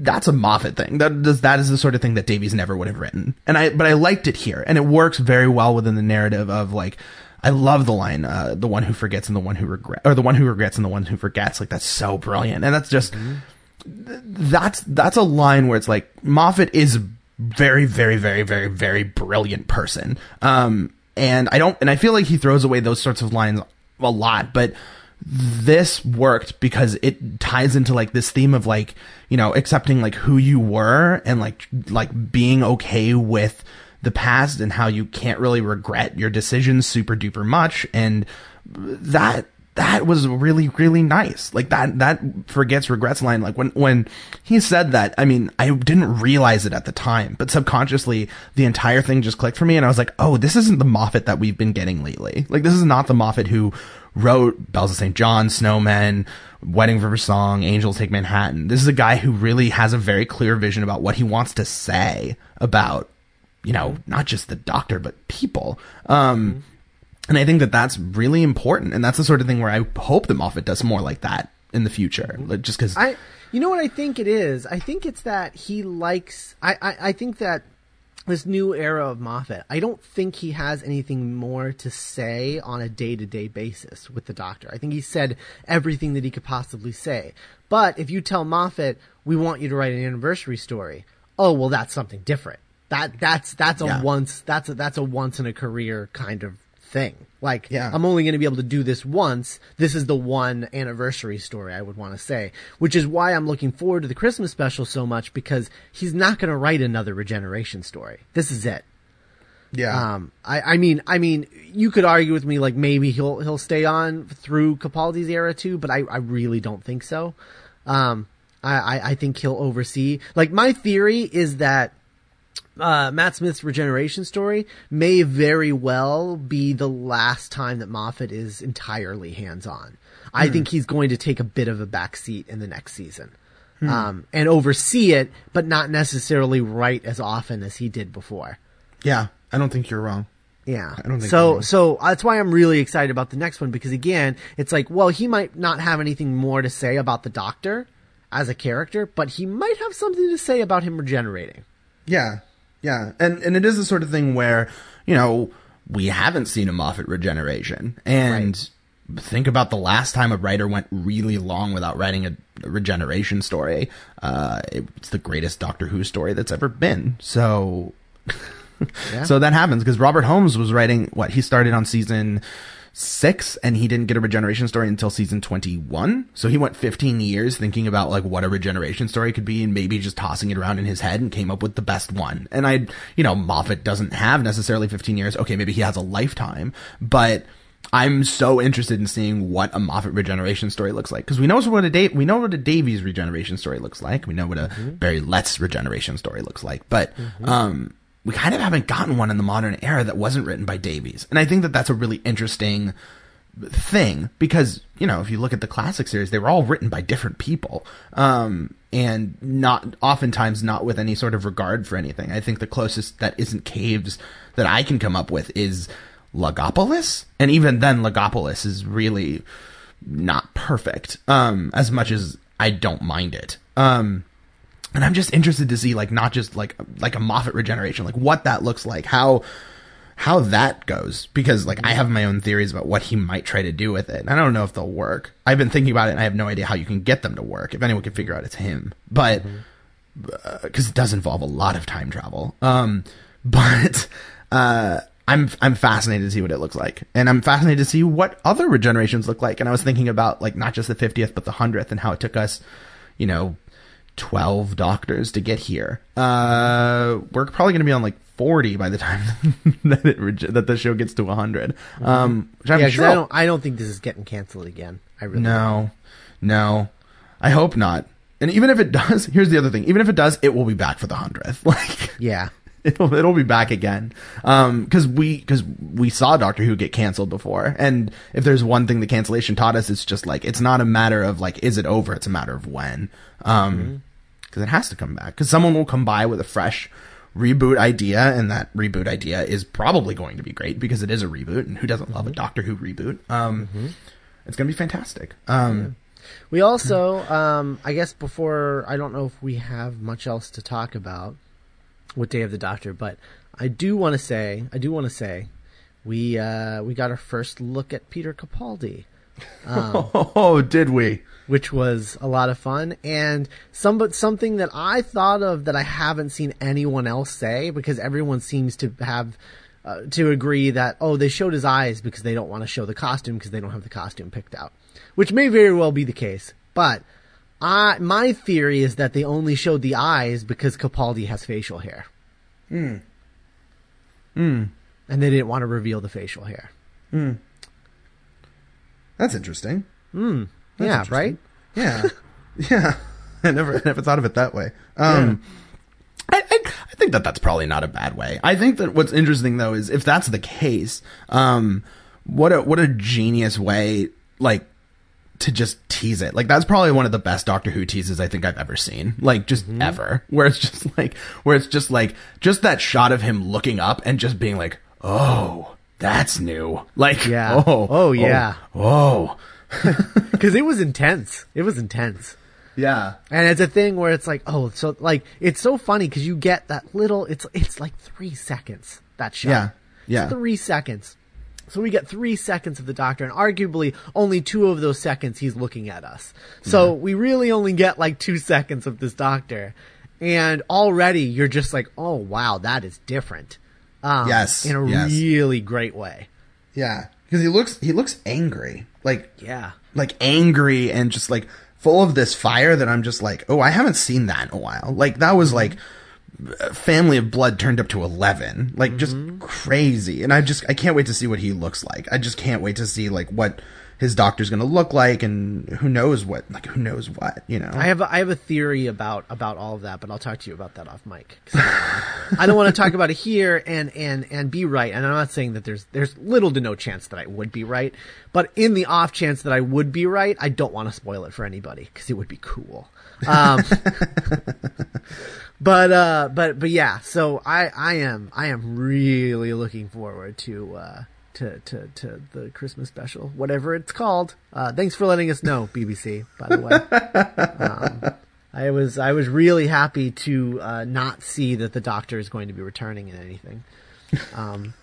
that's a Moffat thing. That does that is the sort of thing that Davies never would have written. And I but I liked it here, and it works very well within the narrative of like. I love the line, uh, the one who forgets and the one who regret, or the one who regrets and the one who forgets. Like that's so brilliant, and that's just that's that's a line where it's like Moffat is very, very, very, very, very brilliant person. Um, and I don't, and I feel like he throws away those sorts of lines a lot, but this worked because it ties into like this theme of like you know accepting like who you were and like like being okay with the past and how you can't really regret your decisions super duper much. And that that was really really nice. Like that that forgets regrets line. Like when when he said that i mean i didn't realize it at the time but subconsciously the entire thing just clicked for me and i was like oh this isn't the moffat that we've been getting lately. Like this is not the moffat who wrote bells of st john snowmen wedding river song angels take manhattan this is a guy who really has a very clear vision about what he wants to say about you know not just the doctor but people um mm-hmm and I think that that's really important. And that's the sort of thing where I hope that Moffat does more like that in the future. Like, just because I, you know what I think it is? I think it's that he likes, I, I, I think that this new era of Moffat, I don't think he has anything more to say on a day to day basis with the Doctor. I think he said everything that he could possibly say. But if you tell Moffat, we want you to write an anniversary story, oh well, that's something different. That that's that's a yeah. once that's a that's a once in a career kind of thing. Like, yeah. I'm only going to be able to do this once. This is the one anniversary story I would want to say, which is why I'm looking forward to the Christmas special so much because he's not going to write another regeneration story. This is it. Yeah. Um, I, I mean, I mean, you could argue with me like maybe he'll, he'll stay on through Capaldi's era too, but I, I really don't think so. Um, I, I, I think he'll oversee, like my theory is that uh, Matt Smith's regeneration story may very well be the last time that Moffat is entirely hands on. Hmm. I think he's going to take a bit of a backseat in the next season. Hmm. Um, and oversee it, but not necessarily write as often as he did before. Yeah, I don't think you're wrong. Yeah. I don't think so. So that's why I'm really excited about the next one because again, it's like, well, he might not have anything more to say about the Doctor as a character, but he might have something to say about him regenerating. Yeah, yeah, and and it is the sort of thing where you know we haven't seen a Moffat regeneration, and right. think about the last time a writer went really long without writing a, a regeneration story. Uh, it's the greatest Doctor Who story that's ever been. So. yeah. So that happens because Robert Holmes was writing what he started on season six and he didn't get a regeneration story until season 21. So he went 15 years thinking about like what a regeneration story could be and maybe just tossing it around in his head and came up with the best one. And I, you know, Moffat doesn't have necessarily 15 years. Okay, maybe he has a lifetime, but I'm so interested in seeing what a Moffat regeneration story looks like because we know what a da- we know what a Davies regeneration story looks like. We know what a mm-hmm. Barry Letts regeneration story looks like, but mm-hmm. um, we kind of haven't gotten one in the modern era that wasn't written by Davies. And I think that that's a really interesting thing because, you know, if you look at the classic series, they were all written by different people. Um, and not oftentimes not with any sort of regard for anything. I think the closest that isn't caves that I can come up with is Logopolis. And even then Logopolis is really not perfect. Um, as much as I don't mind it. Um, and I'm just interested to see like not just like like a Moffat regeneration, like what that looks like, how how that goes because like I have my own theories about what he might try to do with it. And I don't know if they'll work. I've been thinking about it and I have no idea how you can get them to work. If anyone can figure out it's him. But because mm-hmm. uh, it does involve a lot of time travel. Um but uh I'm I'm fascinated to see what it looks like, and I'm fascinated to see what other regenerations look like. And I was thinking about like not just the 50th, but the 100th, and how it took us, you know, 12 doctors to get here. Uh, we're probably going to be on like 40 by the time that it rege- that the show gets to 100. Um, which I'm Yeah, sure I don't. I don't think this is getting canceled again. I really. no, no, I hope not. And even if it does, here's the other thing. Even if it does, it will be back for the hundredth. Like Yeah. it'll it'll be back again. Um, because we because we saw Doctor Who get canceled before, and if there's one thing the cancellation taught us, it's just like it's not a matter of like is it over. It's a matter of when. Um, because it has to come back. Because someone will come by with a fresh reboot idea, and that reboot idea is probably going to be great because it is a reboot, and who doesn't love a Doctor Who reboot? Um, it's gonna be fantastic. Um. We also, um, I guess before, I don't know if we have much else to talk about with Day of the Doctor, but I do want to say, I do want to say, we uh, we got our first look at Peter Capaldi, Oh, did we? Which was a lot of fun, and some but something that I thought of that I haven't seen anyone else say because everyone seems to have. Uh, to agree that oh they showed his eyes because they don't want to show the costume because they don't have the costume picked out, which may very well be the case. But I my theory is that they only showed the eyes because Capaldi has facial hair. Hmm. Hmm. And they didn't want to reveal the facial hair. That's interesting. Yeah, right. Yeah, yeah. I never, I never thought of it that way. Um, I, I, I think that that's probably not a bad way. I think that what's interesting though is if that's the case, um, what a what a genius way, like to just tease it. Like that's probably one of the best Doctor Who teases I think I've ever seen. Like just ever. Where it's just like where it's just like just that shot of him looking up and just being like, "Oh, that's new." Like, Yeah. "Oh, Oh, yeah. Oh. Because it was intense. It was intense. Yeah. And it's a thing where it's like, oh, so like it's so funny because you get that little. It's it's like three seconds that shot. Yeah. Yeah. three seconds. So we get three seconds of the Doctor, and arguably only two of those seconds he's looking at us. So we really only get like two seconds of this Doctor, and already you're just like, oh wow, that is different. Um, Yes, in a yes. really great way. Yeah, because he looks he looks angry, like Yeah. like angry and just like full of this fire that I'm just like, oh, I haven't seen that in a while. Like that was mm-hmm. like Family of Blood turned up to eleven, like just mm-hmm. crazy. And I just I can't wait to see what he looks like. I just can't wait to see like what his doctor's gonna look like, and who knows what like who knows what you know. I have a, I have a theory about about all of that, but I'll talk to you about that off mic. I don't want to talk about it here and and and be right. And I'm not saying that there's there's little to no chance that I would be right, but in the off chance that I would be right, I don't want to spoil it for anybody because it would be cool. Um, but uh, but but yeah. So I I am I am really looking forward to. Uh, to, to, to the Christmas special, whatever it's called. Uh, thanks for letting us know, BBC, by the way. Um, I was I was really happy to uh, not see that the Doctor is going to be returning in anything. Um,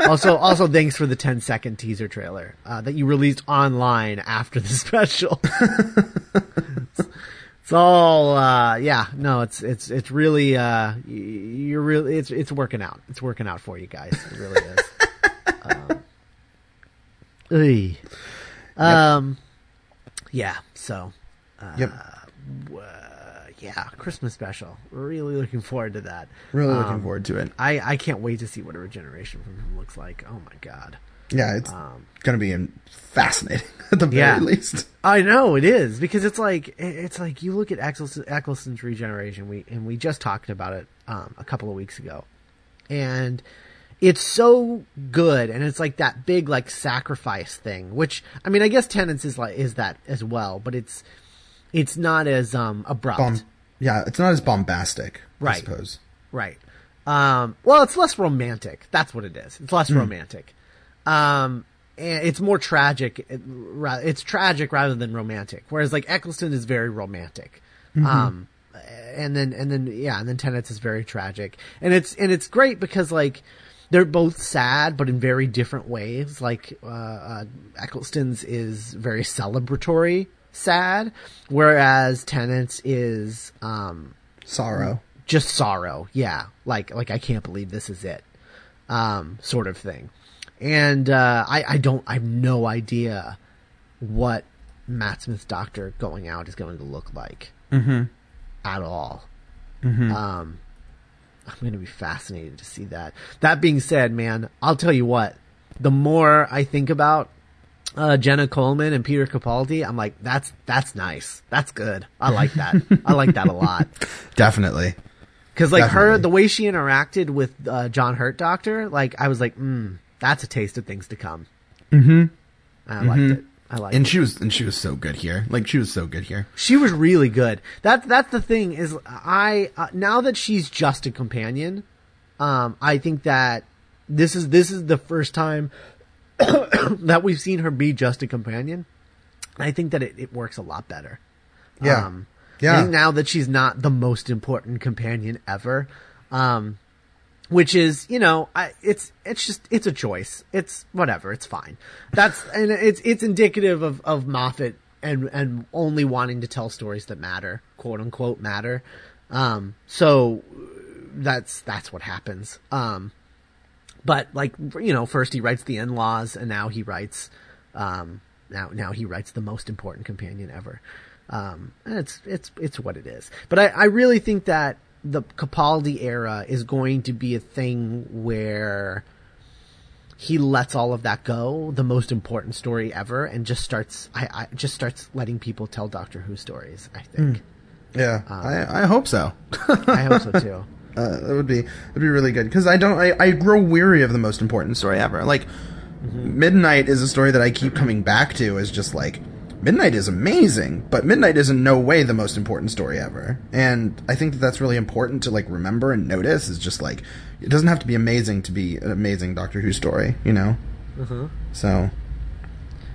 also, also thanks for the 10 second teaser trailer uh, that you released online after the special. it's, it's all uh, yeah, no, it's it's it's really uh, you're really it's it's working out. It's working out for you guys. It really is. Um, oy. um yeah, so yep. uh, yeah, Christmas special. Really looking forward to that. Really looking Um, forward to it. I, I can't wait to see what a regeneration from him looks like. Oh my god. Yeah, it's gonna be fascinating at the very Yeah. least. I know it is because it's like it's like you look at Eccleston, Eccleston's regeneration. We and we just talked about it um, a couple of weeks ago, and it's so good, and it's like that big like sacrifice thing. Which I mean, I guess Tennant's is like is that as well, but it's it's not as um abrupt. Bomb- yeah, it's not as bombastic, I Right. suppose. Right. Um, well, it's less romantic. That's what it is. It's less romantic. Um, and it's more tragic. It's tragic rather than romantic. Whereas like Eccleston is very romantic. Um, and then, and then, yeah, and then Tennant's is very tragic. And it's, and it's great because like, they're both sad, but in very different ways. Like, uh, uh Eccleston's is very celebratory sad, whereas Tennant's is, um, Sorrow. just sorrow yeah like like i can't believe this is it um sort of thing and uh i i don't i have no idea what matt smith's doctor going out is going to look like Mm-hmm. at all Mm-hmm. um I'm going to be fascinated to see that. That being said, man, I'll tell you what. The more I think about uh, Jenna Coleman and Peter Capaldi, I'm like, that's that's nice. That's good. I like that. I like that a lot. Definitely. Because like her, the way she interacted with uh, John Hurt Doctor, like I was like, mm, that's a taste of things to come. Mm-hmm. I liked it. I liked And it. she was and she was so good here. Like she was so good here. She was really good. That that's the thing is I uh, now that she's just a companion, um, I think that this is this is the first time that we've seen her be just a companion. I think that it, it works a lot better. Yeah. Um, Yeah. Now that she's not the most important companion ever, um, which is you know I, it's it's just it's a choice. It's whatever. It's fine. That's and it's it's indicative of of Moffat and and only wanting to tell stories that matter, quote unquote matter. Um, so that's that's what happens. Um, but like you know, first he writes the in laws, and now he writes um, now now he writes the most important companion ever. Um, and it's it's it's what it is. But I, I really think that the Capaldi era is going to be a thing where he lets all of that go, the most important story ever, and just starts I, I just starts letting people tell Doctor Who stories. I think. Yeah. Um, I I hope so. I hope so too. Uh, that would be that'd be really good because I don't I, I grow weary of the most important story ever. Like Midnight is a story that I keep coming back to as just like Midnight is amazing, but Midnight is in no way the most important story ever. And I think that that's really important to like remember and notice is just like it doesn't have to be amazing to be an amazing Doctor Who story, you know. So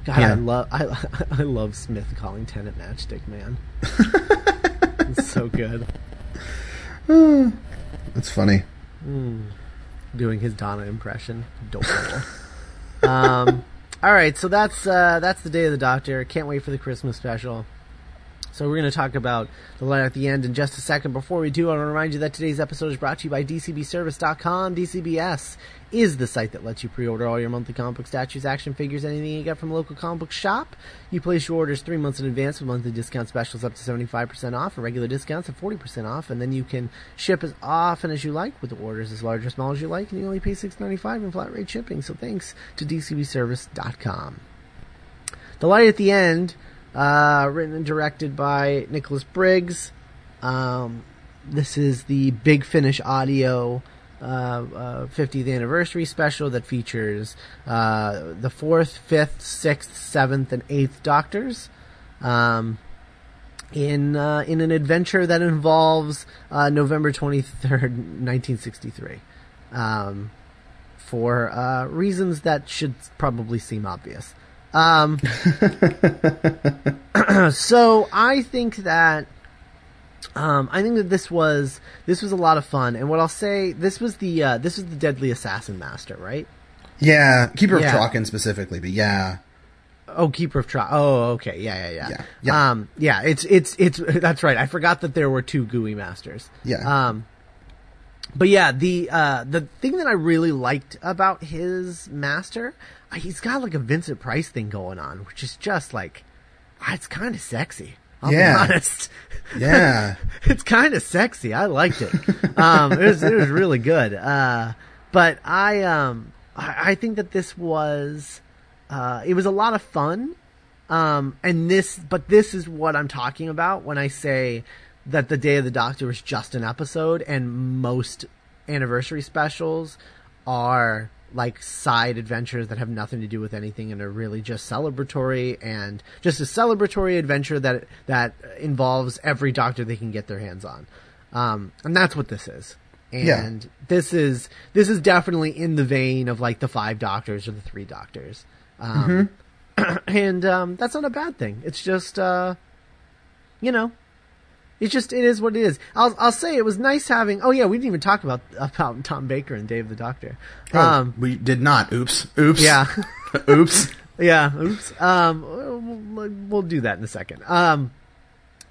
God, Yeah. I love I I love Smith calling Tennant Matchstick Man. it's so good. That's funny. doing his Donna impression. Adorable. um, all right, so that's uh, that's the day of the Doctor. Can't wait for the Christmas special. So we're going to talk about the light at the end in just a second. Before we do, I want to remind you that today's episode is brought to you by DCBService.com. DCBS is the site that lets you pre-order all your monthly comic book statues, action figures, anything you get from a local comic book shop. You place your orders three months in advance with monthly discount specials up to 75% off and regular discounts of 40% off. And then you can ship as often as you like with orders as large or small as you like. And you only pay $6.95 in flat rate shipping. So thanks to DCBService.com. The Light at the End, uh, written and directed by Nicholas Briggs. Um, this is the Big Finish Audio uh, uh, 50th anniversary special that features uh, the fourth, fifth, sixth, seventh, and eighth Doctors. Um, in uh, in an adventure that involves uh, November 23rd, 1963. Um, for uh, reasons that should probably seem obvious. Um, so I think that um, I think that this was this was a lot of fun, and what I'll say this was the uh, this was the Deadly Assassin Master, right? Yeah, Keeper of Yeah. Traken specifically, but yeah. Oh, Keeper of Trial. Oh, okay, yeah, yeah, yeah, Yeah, yeah. Um, yeah, it's it's it's that's right. I forgot that there were two GUI masters. Yeah. Um, but yeah, the uh, the thing that I really liked about his master, he's got like a Vincent Price thing going on, which is just like, ah, it's kind of sexy. I'll Yeah. be honest. Yeah. it's kind of sexy. I liked it. Um, it was it was really good. Uh, but I um I, I think that this was uh, it was a lot of fun. Um, and this, but this is what I'm talking about when I say that the Day of the Doctor was just an episode, and most anniversary specials are like side adventures that have nothing to do with anything and are really just celebratory and just a celebratory adventure that that involves every Doctor they can get their hands on. Um, and that's what this is. Yeah. And this is this is definitely in the vein of like the five Doctors or the three Doctors. Um, and um, that's not a bad thing. It's just, uh, you know, it's just it is what it is. I'll I'll say it was nice having. Oh yeah, we didn't even talk about about Tom Baker and Day of the Doctor. Um, we did not. Oops. Oops. yeah, Oops. yeah. Oops. Um, we'll, we'll do that in a second. Um.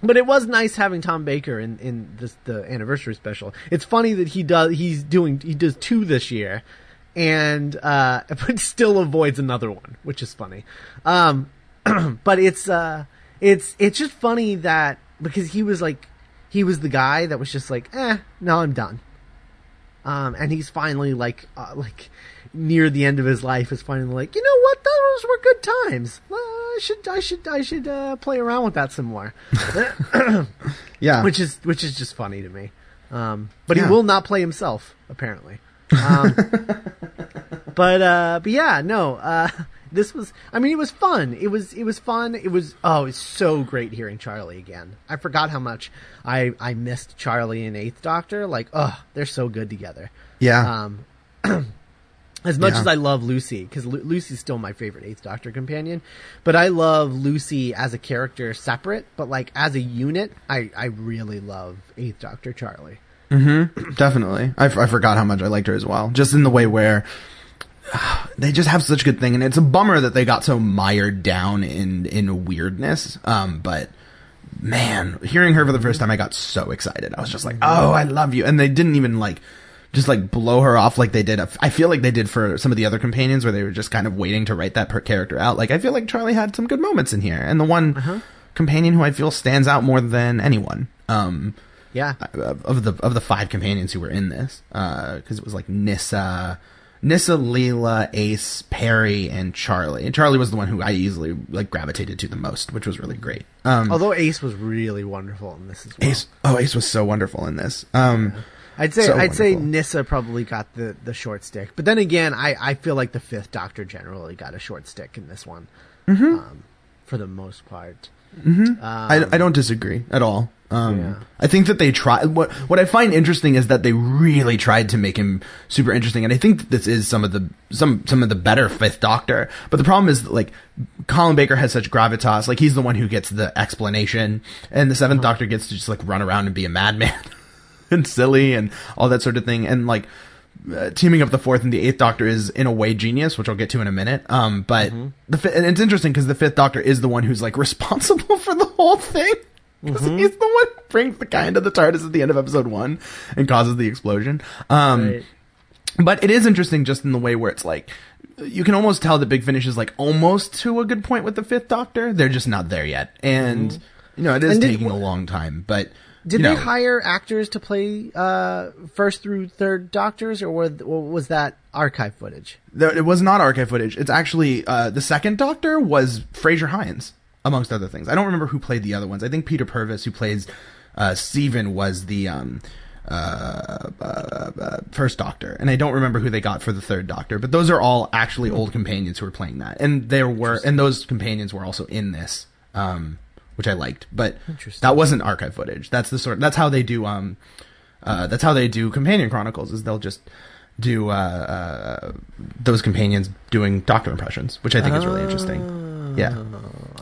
But it was nice having Tom Baker in, in this, the anniversary special. It's funny that he does he's doing he does two this year, and uh, but still avoids another one, which is funny. Um, but it's uh, it's it's just funny that because he was like he was the guy that was just like, eh, no, I'm done. um, and he's finally like uh, like near the end of his life is finally like, you know what, those were good times. Uh, I should I should I should uh, play around with that some more. Yeah. which is which is just funny to me. Um, but Yeah. he will not play himself apparently. Um, but uh, but yeah, no. This was. I mean, it was fun. It was. It was fun. It was. Oh, it's so great hearing Charlie again. I forgot how much I I missed Charlie and Eighth Doctor. Like, oh, they're so good together. yeah. Um, as much Yeah. as I love Lucy, because Lu- Lucy's still my favorite Eighth Doctor companion, but I love Lucy as a character separate. But like as a unit, I I really love Eighth Doctor Charlie. Mm-hmm. Definitely. I, f- I forgot how much I liked her as well. Just in the way where they just have such a good thing, and it's a bummer that they got so mired down in in weirdness. Um, but man, hearing her for the first time, I got so excited. I was just like, "Oh, I love you!" And they didn't even like just like blow her off like they did. I feel like they did for some of the other companions, where they were just kind of waiting to write that per character out. Like I feel like Charlie had some good moments in here, and the one companion who I feel stands out more than anyone. Um, Yeah, of the of the five companions who were in this, because it was like Nyssa, Nyssa, Leela, Ace, Peri, and Charlie. And Charlie was the one who I easily like gravitated to the most, which was really great. Um, although Ace was really wonderful in this as well. Ace, oh, Ace was so wonderful in this. Um, I'd say So I'd say. Nyssa probably got the, the short stick, but then again, I, I feel like the Fifth Doctor generally got a short stick in this one, Mm-hmm. um, for the most part. I, I don't disagree at all. Um, Yeah. I think that they try. What what I find interesting is that they really tried to make him super interesting, and I think that this is some of the some some of the better Fifth Doctor. But the problem is like Colin Baker has such gravitas. Like he's the one who gets the explanation, and the 7th Doctor gets to just like run around and be a madman and silly and all that sort of thing. And like uh, teaming up the fourth and the eighth Doctor is in a way genius, which I'll get to in a minute. Um, but the fi- and it's interesting because the fifth Doctor is the one who's like responsible for the whole thing. Because he's the one who brings the guy into the TARDIS at the end of episode one and causes the explosion. Um, Right. but it is interesting just in the way where it's like you can almost tell that Big Finish is like almost to a good point with the Fifth Doctor. They're just not there yet, and you know it is did- taking a long time. But Did you they hire actors to play uh, first through third Doctors, or were, or was that archive footage? there- it was not archive footage. It's actually uh, the second Doctor was Frazer Hines, amongst other things. I don't remember who played the other ones. I think Peter Purves, who plays uh, Steven, was the um, uh, uh, uh, first Doctor, and I don't remember who they got for the third Doctor. But those are all actually old companions who were playing that, and there were, and those companions were also in this, um, which I liked. But that wasn't archive footage. That's the sort. That's how they do. Um, uh, that's how they do companion chronicles. Is they'll just do uh, uh, those companions doing Doctor impressions, which I think is really interesting. Yeah,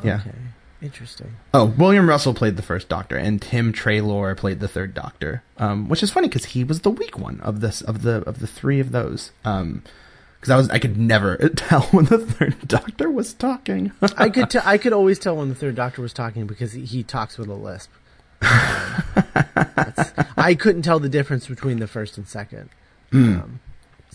yeah. Okay, interesting. Oh, William Russell played the first Doctor, and Tim Treloar played the third Doctor, um, which is funny because he was the weak one of this of the of the three of those. Um, because I was I could never tell when the third Doctor was talking. I could t- I could always tell when the third Doctor was talking because he, he talks with a lisp. Um, I couldn't tell the difference between the first and second. Um,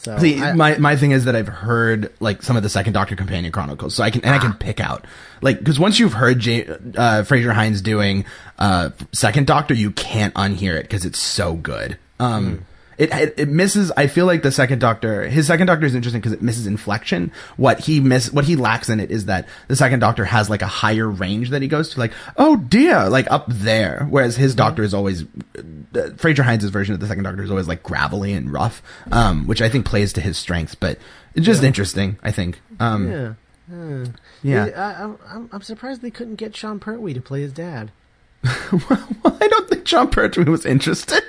so. See, I- my my thing is that I've heard like some of the second Doctor companion chronicles, so I can and I can pick out like because once you've heard J- uh, Frazer Hines doing uh, second Doctor, you can't unhear it because it's so good. Um, it, it it misses. I feel like the second Doctor, his second Doctor is interesting because it misses inflection. What he miss, what he lacks in it is that the second Doctor has like a higher range that he goes to, like oh dear, like up there, whereas his Doctor is always uh, Frazer Hines' version of the second Doctor is always like gravelly and rough, um, which I think plays to his strengths. But it's just interesting. I think. Um, yeah. yeah. Yeah, I, I'm- I'm, I'm surprised they couldn't get Sean Pertwee to play his dad. well, I don't think Sean Pertwee was interested,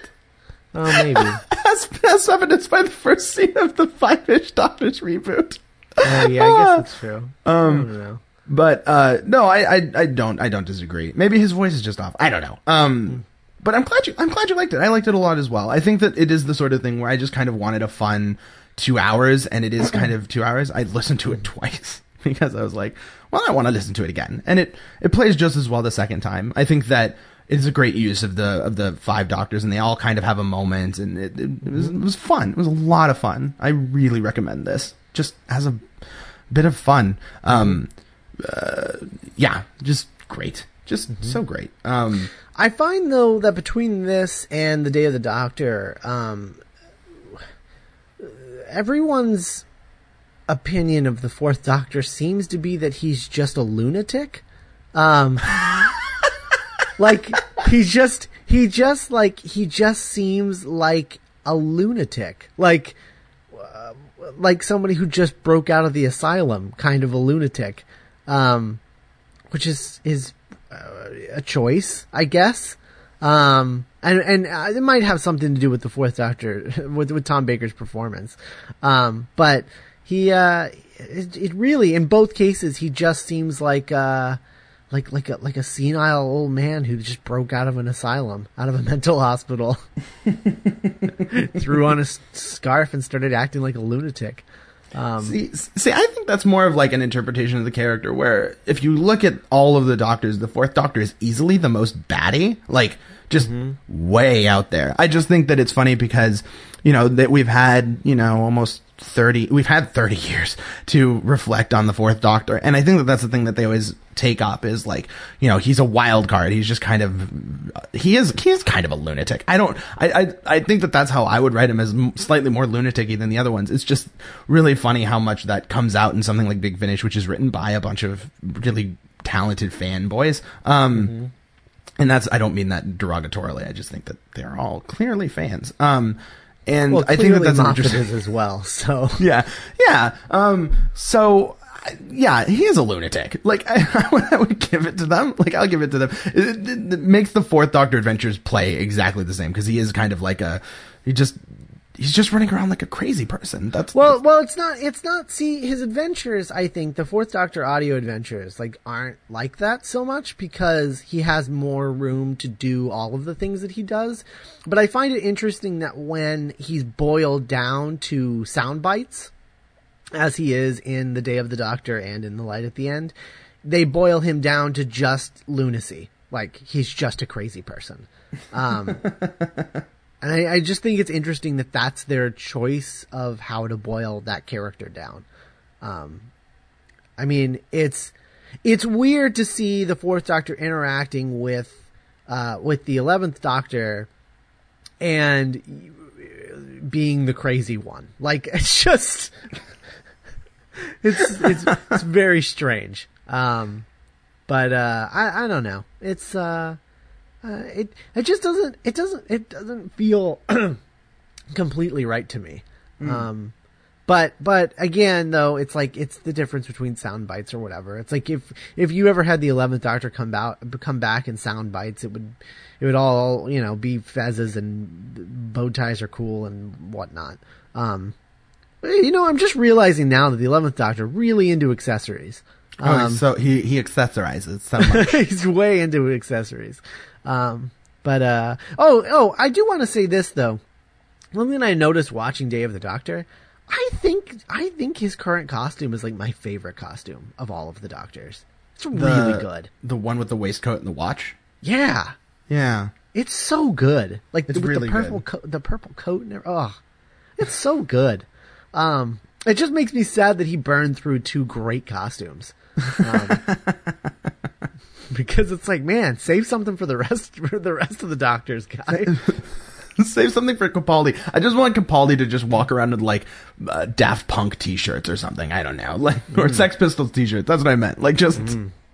Oh, maybe. as, as evidenced by the first scene of the Five Ish Doctors reboot. oh, yeah, I guess that's true. Um, I don't know. But uh, no, I, I I don't I don't disagree. Maybe his voice is just off. I don't know. Um, but I'm glad you I'm glad you liked it. I liked it a lot as well. I think that it is the sort of thing where I just kind of wanted a fun two hours, and it is kind of two hours. I listened to it twice because I was like, well, I want to listen to it again, and it it plays just as well the second time. I think that. It's a great use of the of the five doctors, and they all kind of have a moment, and it, it, it was it was fun. It was a lot of fun. I really recommend this, just as a bit of fun. Um, uh, yeah, just great, just so great. Um, I find though that between this and the Day of the Doctor, um, everyone's opinion of the Fourth Doctor seems to be that he's just a lunatic. Um, like he just he just like he just seems like a lunatic, like uh, like somebody who just broke out of the asylum, kind of a lunatic, um, which is is uh, a choice, I guess. Um, and and uh, it might have something to do with the Fourth Doctor, with with Tom Baker's performance. Um, but he, uh, it, it really, in both cases, he just seems like, uh, like like a like a senile old man who just broke out of an asylum, out of a mental hospital, threw on a s- scarf and started acting like a lunatic. Um, See, see, I think that's more of like an interpretation of the character where if you look at all of the doctors, the fourth doctor is easily the most batty, like just way out there. I just think that it's funny because, you know, that we've had, you know, almost 30, we've had 30 years to reflect on the fourth doctor. And I think that that's the thing that they always take up is like, you know, he's a wild card. He's just kind of, he is, he is kind of a lunatic. I don't, I, I, I think that that's how I would write him as slightly more lunatic than the other ones. It's just really funny how much that comes out in something like Big Finish, which is written by a bunch of really talented fanboys. Um, and that's, I don't mean that derogatorily. I just think that they're all clearly fans. Um, and well, I think that that's Moffat interesting as well. So yeah, yeah. Um, so yeah, he is a lunatic. Like I, I, would, I would give it to them. Like I'll give it to them. It, it- it makes the fourth Doctor Adventures play exactly the same because he is kind of like a he just he's just running around like a crazy person. That's Well, well, it's not. It's not. See, his adventures. I think the Fourth Doctor audio adventures like aren't like that so much because he has more room to do all of the things that he does. But I find it interesting that when he's boiled down to sound bites, as he is in the Day of the Doctor and in the Light at the End, they boil him down to just lunacy. Like he's just a crazy person. Um, and I, I just think it's interesting that that's their choice of how to boil that character down. Um, I mean, it's it's weird to see the Fourth Doctor interacting with uh, with the Eleventh Doctor and being the crazy one. Like it's just it's it's it's very strange. Um, but uh, I I don't know. It's uh, uh, it it just doesn't it doesn't it doesn't feel completely right to me. Um, but but again though, it's like it's the difference between sound bites or whatever. It's like if if you ever had the Eleventh Doctor come out come back in sound bites, it would it would all you know be fezzes and bow ties are cool and whatnot. Um, you know, I'm just realizing now that the Eleventh Doctor really into accessories. oh, so he he accessorizes so much. He's way into accessories. Um, but, uh, oh, oh, I do want to say this though. One thing I noticed watching Day of the Doctor, I think, I think his current costume is like my favorite costume of all of the Doctors. It's The- really good. The one with the waistcoat and the watch. Yeah. Yeah. It's so good. Like It's with really the purple good. co- the purple coat and. Oh, it's so good. Um, it just makes me sad that he burned through two great costumes. Um, because it's like, man, save something for the rest for the rest of the doctors, guy. Save something for Capaldi. I just want Capaldi to just walk around with like uh, Daft Punk t-shirts or something. I don't know, like or Mm. Sex Pistols t-shirts. That's what I meant. Like just,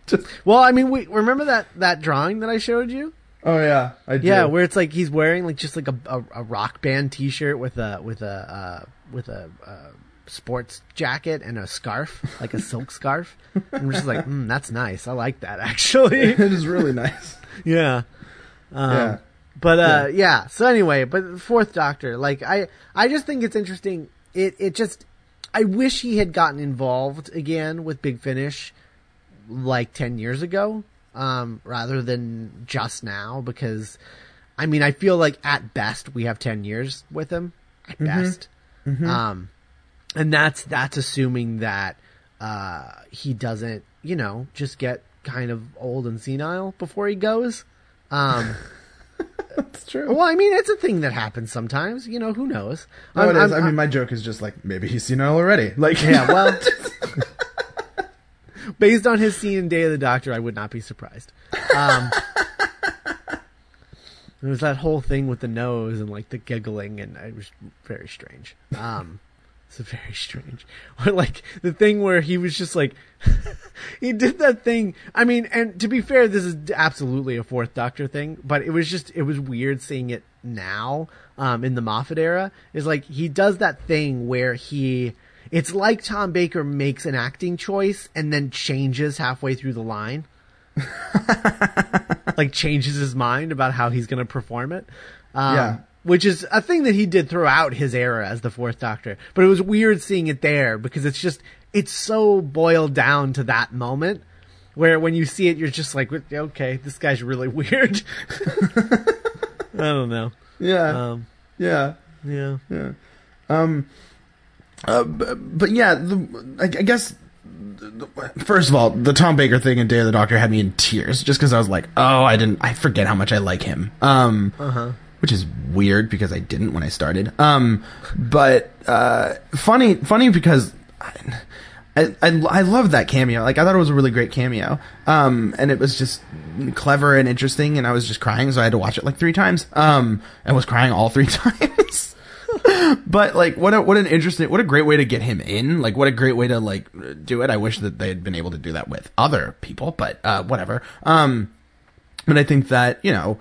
just. well, I mean, we remember that that drawing that I showed you? Oh yeah, I do. Yeah, where it's like he's wearing like just like a a, a rock band T-shirt with a with a uh, with a uh, sports jacket and a scarf, like a silk scarf. I'm just like, mm, that's nice. I like that actually. it is really nice. yeah. Um, Yeah. But uh, yeah. So anyway, but Fourth Doctor, like I, I just think it's interesting. It it just, I wish he had gotten involved again with Big Finish, like ten years ago, um, rather than just now. Because, I mean, I feel like at best we have ten years with him. At best, Hmm. um, and that's that's assuming that uh, he doesn't, you know, just get kind of old and senile before he goes. Um, That's true. well, I mean, it's a thing that happens sometimes. You know, who knows? No, I'm- it is. I'm- I mean, my joke is just like maybe he's senile already. Like yeah, well, based on his scene in Day of the Doctor, I would not be surprised. Um, there was that whole thing with the nose and like the giggling, and it was very strange. Um, It's very strange. Or like the thing where he was just like, he did that thing. I mean, and to be fair, this is absolutely a fourth Doctor thing, but it was just, it was weird seeing it now, um, in the Moffat era. Is like, he does that thing where he, it's like Tom Baker makes an acting choice and then changes halfway through the line. like changes his mind about how he's going to perform it. Um, Yeah. Which is a thing that he did throughout his era as the fourth doctor. But it was weird seeing it there because it's just, it's so boiled down to that moment where when you see it, you're just like, okay, this guy's really weird. I don't know. Yeah. Um, yeah. yeah. Um. Uh, b- but yeah, the, I, I guess. the- the- First of all, the Tom Baker thing in Day of the Doctor had me in tears, just because I was like, "Oh, I didn't. I forget how much I like him." Um, which is weird because I didn't when I started. Um, but uh, funny, funny because I, I, I, loved that cameo. Like I thought it was a really great cameo. Um, and it was just clever and interesting, and I was just crying, so I had to watch it like three times. Um, and was crying all three times. but like what a what an interesting what a great way to get him in like what a great way to like do it i wish that they had been able to do that with other people but uh whatever um but i think that you know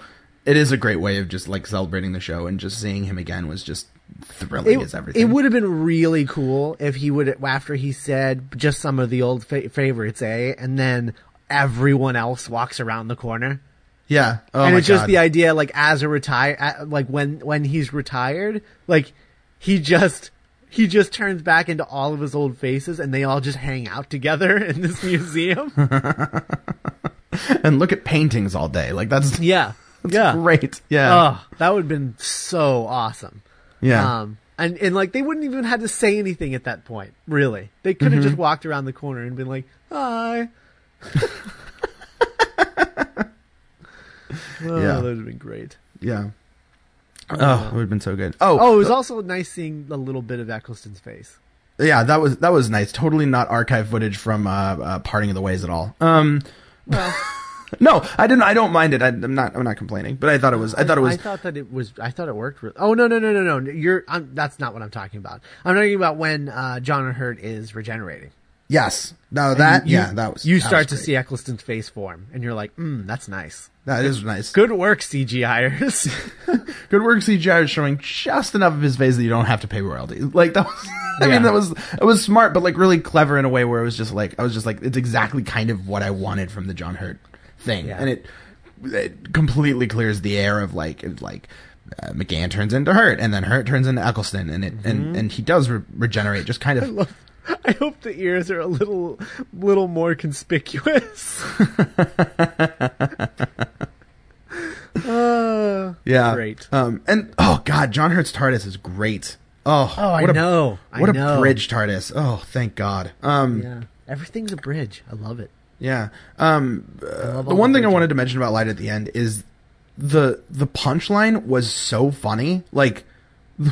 it is a great way of just like celebrating the show and just seeing him again was just thrilling as everything It would have been really cool if he would, after he said just some of the old fa- favorites, eh? And then everyone else walks around the corner. yeah oh and it's just the idea, like, as a retire, like when, when he's retired, like, he just, he just turns back into all of his old faces and they all just hang out together in this museum. and look at paintings all day like that's yeah. Yeah. great yeah Oh, that would have been so awesome. yeah Um, and, and like they wouldn't even had to say anything at that point. Really, they could have Mm-hmm. just walked around the corner and been like, "Hi." oh, Yeah. that would have been great. yeah oh it would have been so good oh Oh, it was also nice seeing a little bit of Eccleston's face. yeah that was that was nice totally not archive footage from uh, uh parting of the ways at all um Well, No, I didn't. I don't mind it. I, I'm not. I'm not complaining. But I thought it was. I thought it was. I thought that it was. I thought it worked. Really, oh no no no no no! You're. I'm, that's not what I'm talking about. I'm talking about when uh, John Hurt is regenerating. yes. No, that. You- yeah, that was. You that start was to see Eccleston's face form, and you're like, "Hmm, that's nice. That is nice. Good work, CGIers." Good work, CGI is showing just enough of his face that you don't have to pay royalties. Like that was. I Yeah. mean, that was. It was smart, but like really clever in a way where it was just like I was just like it's exactly kind of what I wanted from the John Hurt thing, Yeah. and it it completely clears the air of like of like. Uh, McGann turns into Hurt, and then Hurt turns into Eccleston, and it and, and he does re- regenerate, just kind of love- I hope the ears are a little, little more conspicuous. uh, Yeah. Great. Um, and oh god, John Hurt's TARDIS is great. Oh, Oh, I a, know. What a know. bridge TARDIS. Oh, thank God. Um, yeah, everything's a bridge. I love it. Um, uh, the one thing I wanted to mention about Light at the end is the the punchline was so funny. Like the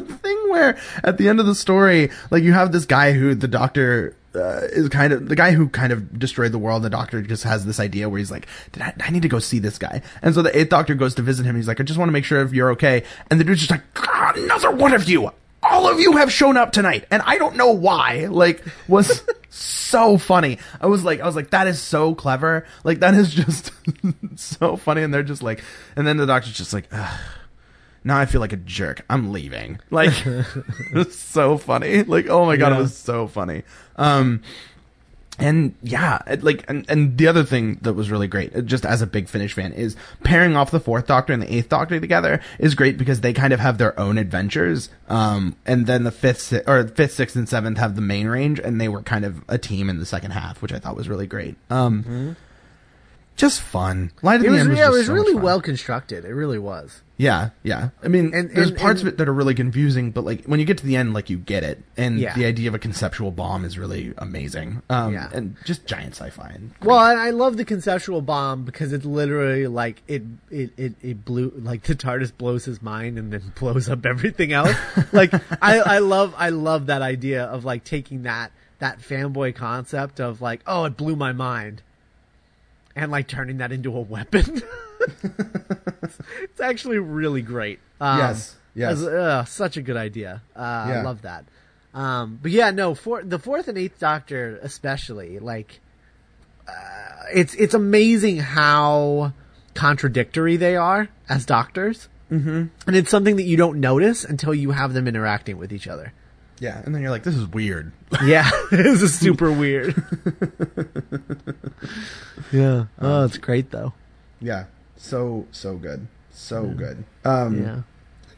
thing where at the end of the story, like you have this guy who the doctor uh, is kind of the guy who kind of destroyed the world. The doctor just has this idea where he's like, Did I, I need to go see this guy. And so the eighth doctor goes to visit him. He's like, I just want to make sure if you're okay. And the dude's just like, God, another one of you. All of you have shown up tonight, and I don't know why. Like, was so funny. I was like, I was like, that is so clever. Like, that is just so funny. And they're just like, and then the doctor's just like, Ugh now I feel like a jerk. I'm leaving. Like, it's so funny. Like, oh my god, Yeah. it was so funny. Um, and yeah, like, and, and the other thing that was really great, uh, just as a Big Finish fan, is pairing off the fourth Doctor and the eighth Doctor together is great because they kind of have their own adventures. Um, and then the fifth, or fifth, sixth, and seventh have the main range, and they were kind of a team in the second half, which I thought was really great. Um, just fun. Light at. It the was, end was yeah, it was so really well constructed. It really was. Yeah, yeah. I mean, And- there's and- parts and- of it that are really confusing, but like when you get to the end, like you get it, and Yeah. the idea of a conceptual bomb is really amazing. Um, Yeah. and just giant sci-fi. And Well, and I love the conceptual bomb because it's literally like it, it, it, it blew like the TARDIS blows his mind and then blows up everything else. like I, I love, I love that idea of like taking that that fanboy concept of like, oh, it blew my mind, and like turning that into a weapon. it's, it's actually really great. Um, Yes, yes. as- uh, such a good idea. Uh, I love that. Um, but yeah, no, for the fourth and eighth Doctor especially, like, uh, it's it's amazing how contradictory they are as doctors, mm-hmm. and it's something that you don't notice until you have them interacting with each other. Yeah, and then you're like, this is weird. Yeah, this is super weird. yeah, oh, it's great though. yeah, so so good, so good. Um, Yeah.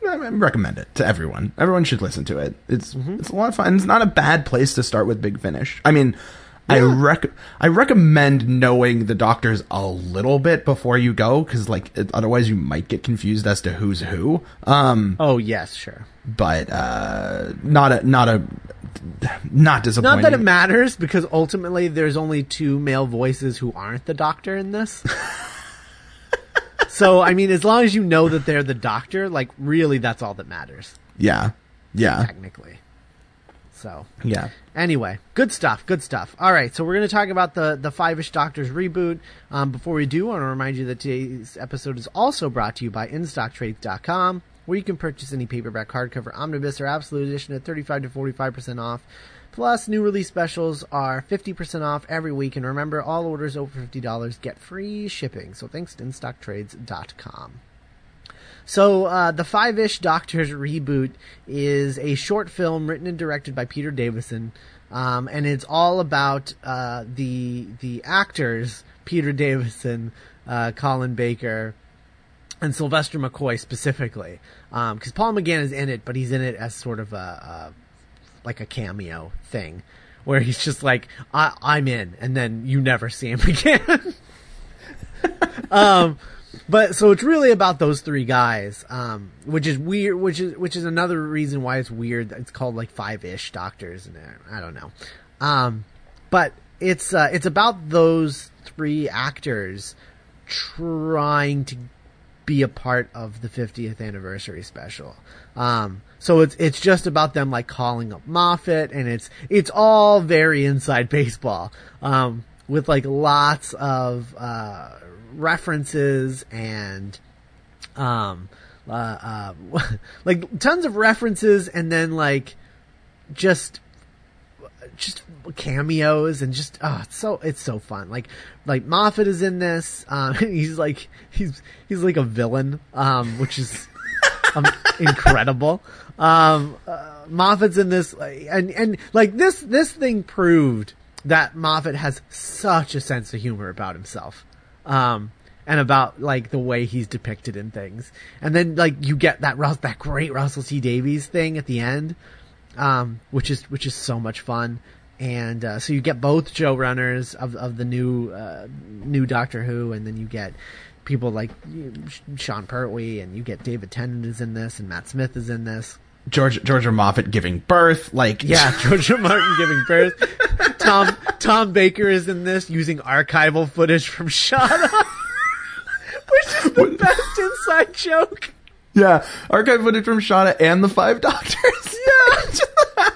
I I recommend it to everyone. Everyone should listen to it. It's Mm-hmm. it's a lot of fun. It's not a bad place to start with Big Finish. I mean, I rec I recommend knowing the doctors a little bit before you go because like it, otherwise you might get confused as to who's who. Um, Oh yes, sure. but uh, not a not a not disappointing. Not that it matters because ultimately there's only two male voices who aren't the doctor in this. so I mean, as long as you know that they're the doctor, like really, that's all that matters yeah, yeah, technically. So yeah. Anyway, good stuff. Good stuff. All right, so we're going to talk about the the Five Ish Doctors reboot. Um, before we do, I want to remind you that today's episode is also brought to you by InStockTrades.com, where you can purchase any paperback, hardcover, omnibus, or absolute edition at 35 to 45 percent off. Plus, new release specials are 50% off every week. And remember, all orders over $50 get free shipping. So thanks to InStockTrades.com. So, uh, the Five Ish Doctors reboot is a short film written and directed by Peter Davison, um, and it's all about uh, the the actors Peter Davison, uh, Colin Baker, and Sylvester McCoy specifically, because Paul McGann is in it, but he's in it as sort of a, a like a cameo thing, where he's just like, I- "I'm in," and then you never see him again. um, but so it's really about those three guys, um, which is weird. Which is which is another reason why it's weird. It's called like five ish doctors, and I don't know. Um, but it's uh, it's about those three actors trying to be a part of the 50th anniversary special. Um, so it's it's just about them like calling up Moffat, and it's it's all very inside baseball, um, with like lots of uh, references and um, uh, uh, like tons of references, and then like just just cameos and just oh it's so it's so fun. Like like Moffat is in this. Um he's like he's he's like a villain um which is um, incredible. Um uh, Moffat's in this and and like this this thing proved that Moffat has such a sense of humor about himself um and about like the way he's depicted in things and then like you get that Rus- that great Russell T Davies thing at the end um, which is which is so much fun. And uh, so you get both showrunners of of the new uh, new Doctor Who, and then you get people like Sean Pertwee, and you get David Tennant is in this, and Matt Smith is in this. George Georgia Moffett giving birth, like Yeah, Georgia Martin giving birth. Tom Tom Baker is in this using archival footage from Shada, which is the best inside joke. yeah, archive footage from Shada and the Five Doctors.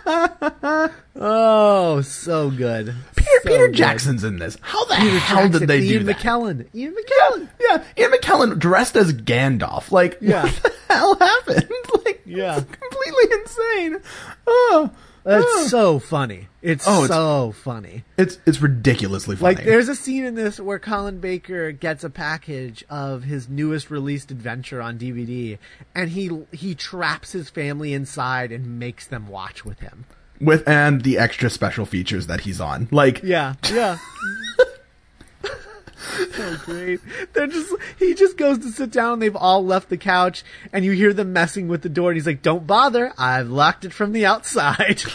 Yeah, Oh, so good. Peter So Peter good. Jackson's in this. How the Peter hell Jackson, did they Ian do that? Ian McKellen. Ian McKellen. Yeah, Ian McKellen dressed as Gandalf. Like, Yeah. what the hell happened? Like, Yeah. completely insane. Oh, It's oh. so funny. It's Oh, it's- so funny. it's it's ridiculously funny. Like there's a scene in this where Colin Baker gets a package of his newest released adventure on DVD and he he traps his family inside and makes them watch with him. With and the extra special features that he's on. Like, Yeah, yeah. so great. They're just he just goes to sit down and they've all left the couch and you hear them messing with the door and he's like, "Don't bother. I've locked it from the outside."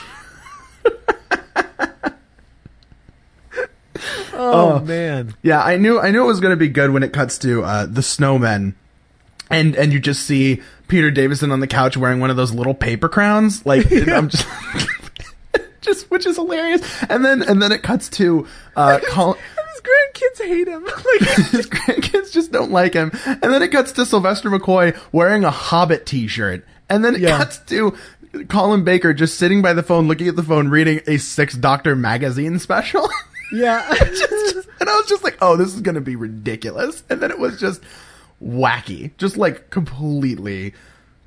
oh, man. Yeah, I knew I knew it was going to be good when it cuts to uh, the snowmen, and and you just see Peter Davison on the couch wearing one of those little paper crowns. Like it- I'm just. Just, which is hilarious, and then and then it cuts to uh, Colin, His grandkids hate him. like his grandkids just don't like him, and then it cuts to Sylvester McCoy wearing a Hobbit T-shirt, and then it Yeah. cuts to Colin Baker just sitting by the phone, looking at the phone, reading a Six Doctor magazine special. Yeah. and I was just like, oh, this is going to be ridiculous. And then it was just wacky, just like completely,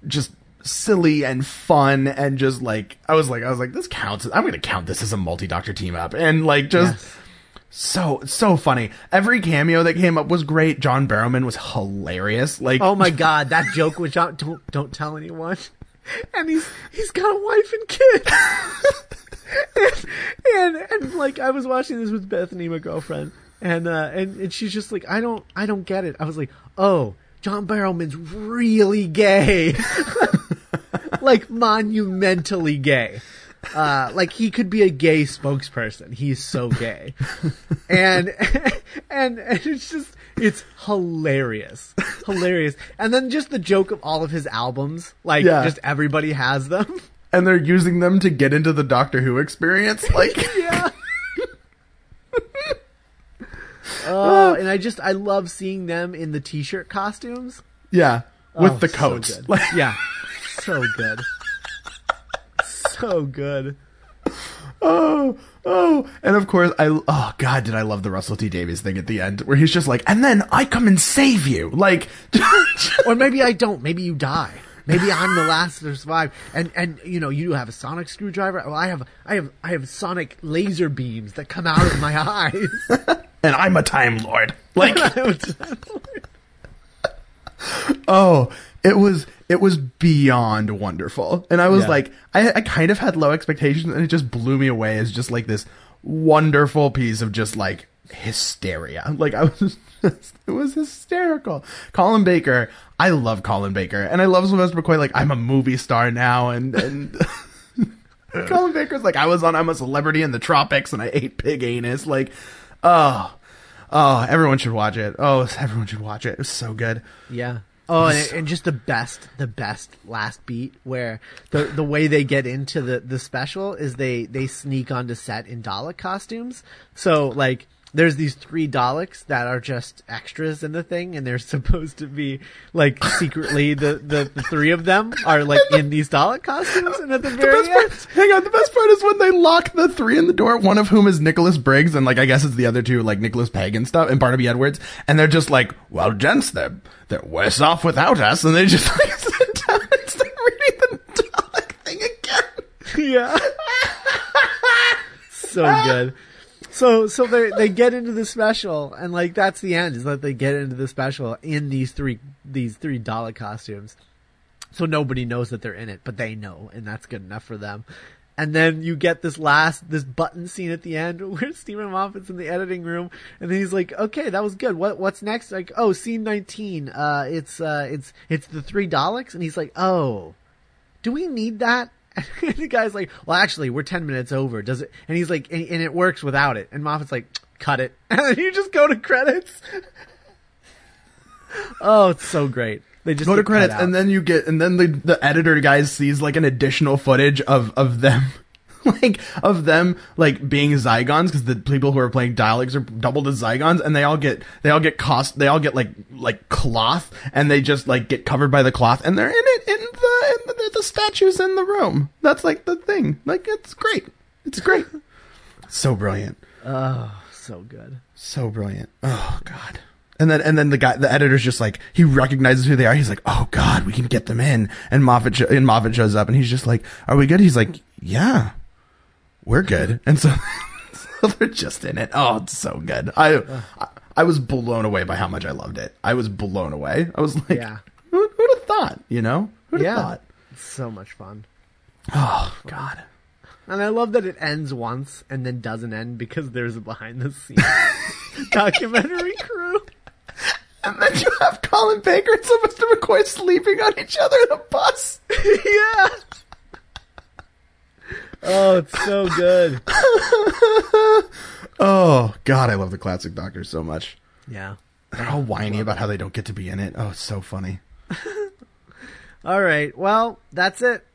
just silly and fun and just like I was like I was like this counts. I'm gonna count this as a multi Doctor team up and like just. Yes. So so funny. Every cameo that came up was great. John Barrowman was hilarious. Like Oh my god, that joke with John. Don't don't tell anyone. And he's he's got a wife and kid. and, and and like I was watching this with Bethany, my girlfriend, and uh and, and she's just like, I don't I don't get it. I was like, oh, John Barrowman's really gay, like monumentally gay. Uh, like he could be a gay spokesperson. He's so gay, and and and it's just it's hilarious, hilarious. And then just the joke of all of his albums, like Yeah. just everybody has them. and they're using them to get into the Doctor Who experience. Like yeah. oh, and I just I love seeing them in the t-shirt costumes yeah, with Oh, the coats. good. Like, yeah, so good, so good. oh, oh, and of course I oh god, did I love the Russell T Davies thing at the end where he's just like, and then I come and save you. Like Or maybe I don't. Maybe you die. Maybe I'm the last to survive. And and you know you have a sonic screwdriver. Well, I have I have I have sonic laser beams that come out of my eyes. and I'm a Time Lord. Like oh it was it was beyond wonderful. And i was Yeah. like I, I kind of had low expectations and it just blew me away as just like this wonderful piece of just like hysteria. Like i was just, it was hysterical. Colin baker i love colin baker and i love sylvester mccoy. Like i'm a movie star now and and colin baker's like i was on i'm a celebrity in the tropics and i ate pig anus. Like oh oh everyone should watch it. Oh everyone should watch it. It was so good. Yeah. Oh, and, and just the best, the best last beat where the the way they get into the the special is they they sneak onto set in Dalek costumes. So like. There's these three Daleks that are just extras in the thing, and they're supposed to be like secretly the, the, the three of them are like in these Dalek costumes, and at the The very best end, part, hang on, the best part is when they lock the three in the door, one of whom is Nicholas Briggs, and like I guess it's the other two, like Nicholas Pegg and stuff, and Barnaby Edwards, and they're just like, Well, gents, they're they're worse off without us, and they just like sit down and start reading the Dalek thing again. Yeah. so good. So so they they get into the special and like that's the end is that they get into the special in these three these three Dalek costumes. So nobody knows that they're in it, but they know, and that's good enough for them. And then you get this last this button scene at the end where Steven Moffat's in the editing room, and then he's like, "Okay, that was good. What what's next?" Like, "Oh, scene nineteen. Uh, it's uh, it's it's the three Daleks," and he's like, "Oh, do we need that? And the guy's like, well, actually, we're 10 minutes over. Does it? And he's like, and, and it works without it. And Moffat's like, cut it. And then you just go to credits. oh, it's so great. They just Go to credits, and then you get, and then the the editor guys sees like an additional footage of of them. Like of them like being Zygons because the people who are playing Daleks are doubled as Zygons and they all get they all get cost they all get like like cloth and they just like get covered by the cloth and they're in it in the in the, the statues in the room. That's like the thing. Like it's great. It's great. so brilliant. oh, so good. So brilliant. Oh god. And then and then the guy the editor's just like he recognizes who they are. He's like, "Oh god, we can get them in." And Moffat and Moffat shows up and he's just like, "Are we good?" He's like, "Yeah. We're good." And so, so they're just in it. Oh, it's so good. I, I I was blown away by how much I loved it. I was blown away. I was like, Yeah. who, who'd have thought, you know? Who'd have Yeah. thought? It's so much fun. Oh god. And I love that it ends once and then doesn't end because there's a behind the scenes documentary crew. And then you have Colin Baker and Sylvester McCoy sleeping on each other in a bus. yeah. Oh, it's so good. Oh God, I love the classic Doctor so much. Yeah. They're all whiny about how they don't get to be in it. Oh, it's so funny. All right. Well, that's it.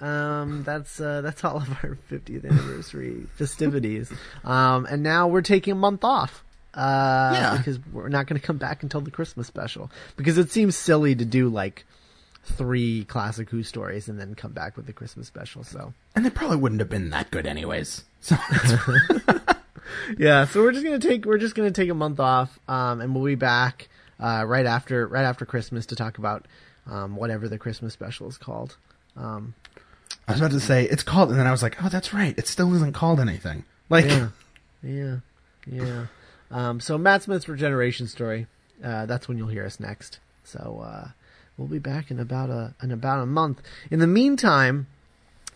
Um, that's uh, that's all of our 50th anniversary festivities. Um, and now we're taking a month off. Uh, Yeah. because we're not going to come back until the Christmas special because it seems silly to do like three classic Who stories and then come back with the Christmas special. So And they probably wouldn't have been that good anyways. So yeah, so we're just gonna take we're just gonna take a month off, um, and we'll be back uh, right after right after Christmas to talk about um, whatever the Christmas special is called. Um, I was about to say it's called, and then I was like, oh, that's right. It still isn't called anything. Like, yeah, yeah, yeah. Um, so Matt Smith's regeneration story. Uh, that's when you'll hear us next. So uh, we'll be back in about a in about a month. In the meantime,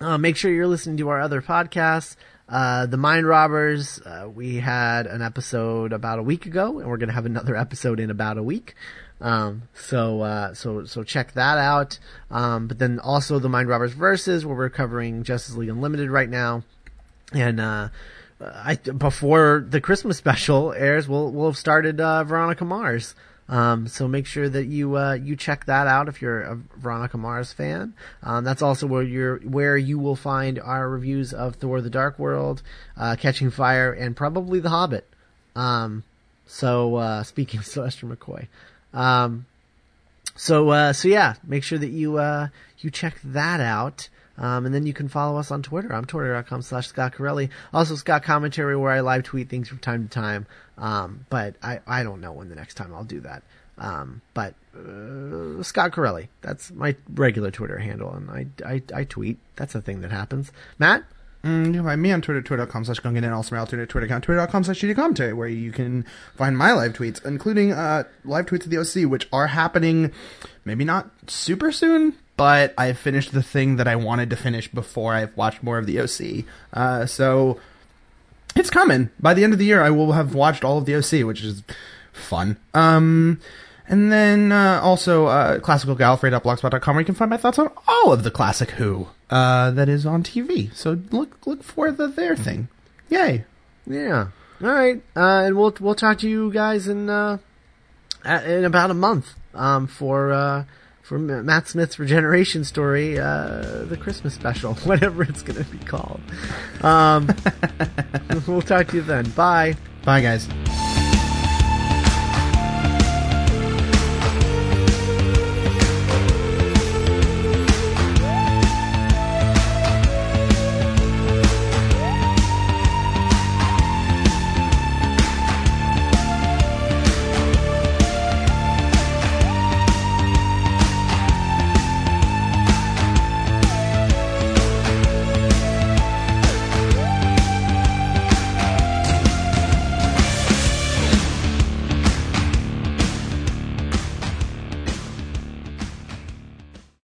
uh, make sure you're listening to our other podcasts. Uh, the Mind Robbers, uh, we had an episode about a week ago, and we're going to have another episode in about a week. Um, so, uh, so, so check that out. Um, but then also the Mind Robbers versus, where we're covering Justice League Unlimited right now. And, uh, I, before the Christmas special airs, we'll, we'll have started, uh, Veronica Mars. Um, so make sure that you uh, you check that out if you're a Veronica Mars fan. Um, that's also where you're where you will find our reviews of Thor: The Dark World, uh, Catching Fire, and probably The Hobbit. Um, so uh, speaking of Sylvester McCoy, um, so uh, so yeah, make sure that you uh, you check that out. Um, and then you can follow us on Twitter. I'm twitter.com slash Scott Corelli. Also Scott Commentary where I live tweet things from time to time. Um, but I, I don't know when the next time I'll do that. Um, but, uh, Scott Corelli. That's my regular Twitter handle and I, I, I tweet. That's a thing that happens. Matt? Mm, you can find me on Twitter, twitter.com slash Gungan, and also my alternate Twitter account, twitter.com slash Commentary, where you can find my live tweets, including uh, live tweets of the OC, which are happening maybe not super soon, but I finished the thing that I wanted to finish before I've watched more of the OC. Uh, so it's coming. By the end of the year, I will have watched all of the OC, which is fun. Um, and then uh, also uh, classicalgallifrey.blogspot.com where you can find my thoughts on all of the classic Who uh, that is on TV. So look look for the their thing. Yay! Yeah. All right. Uh, and we'll we'll talk to you guys in uh, in about a month um, for uh, for Matt Smith's regeneration story, uh, the Christmas special, whatever it's going to be called. Um, we'll talk to you then. Bye. Bye, guys.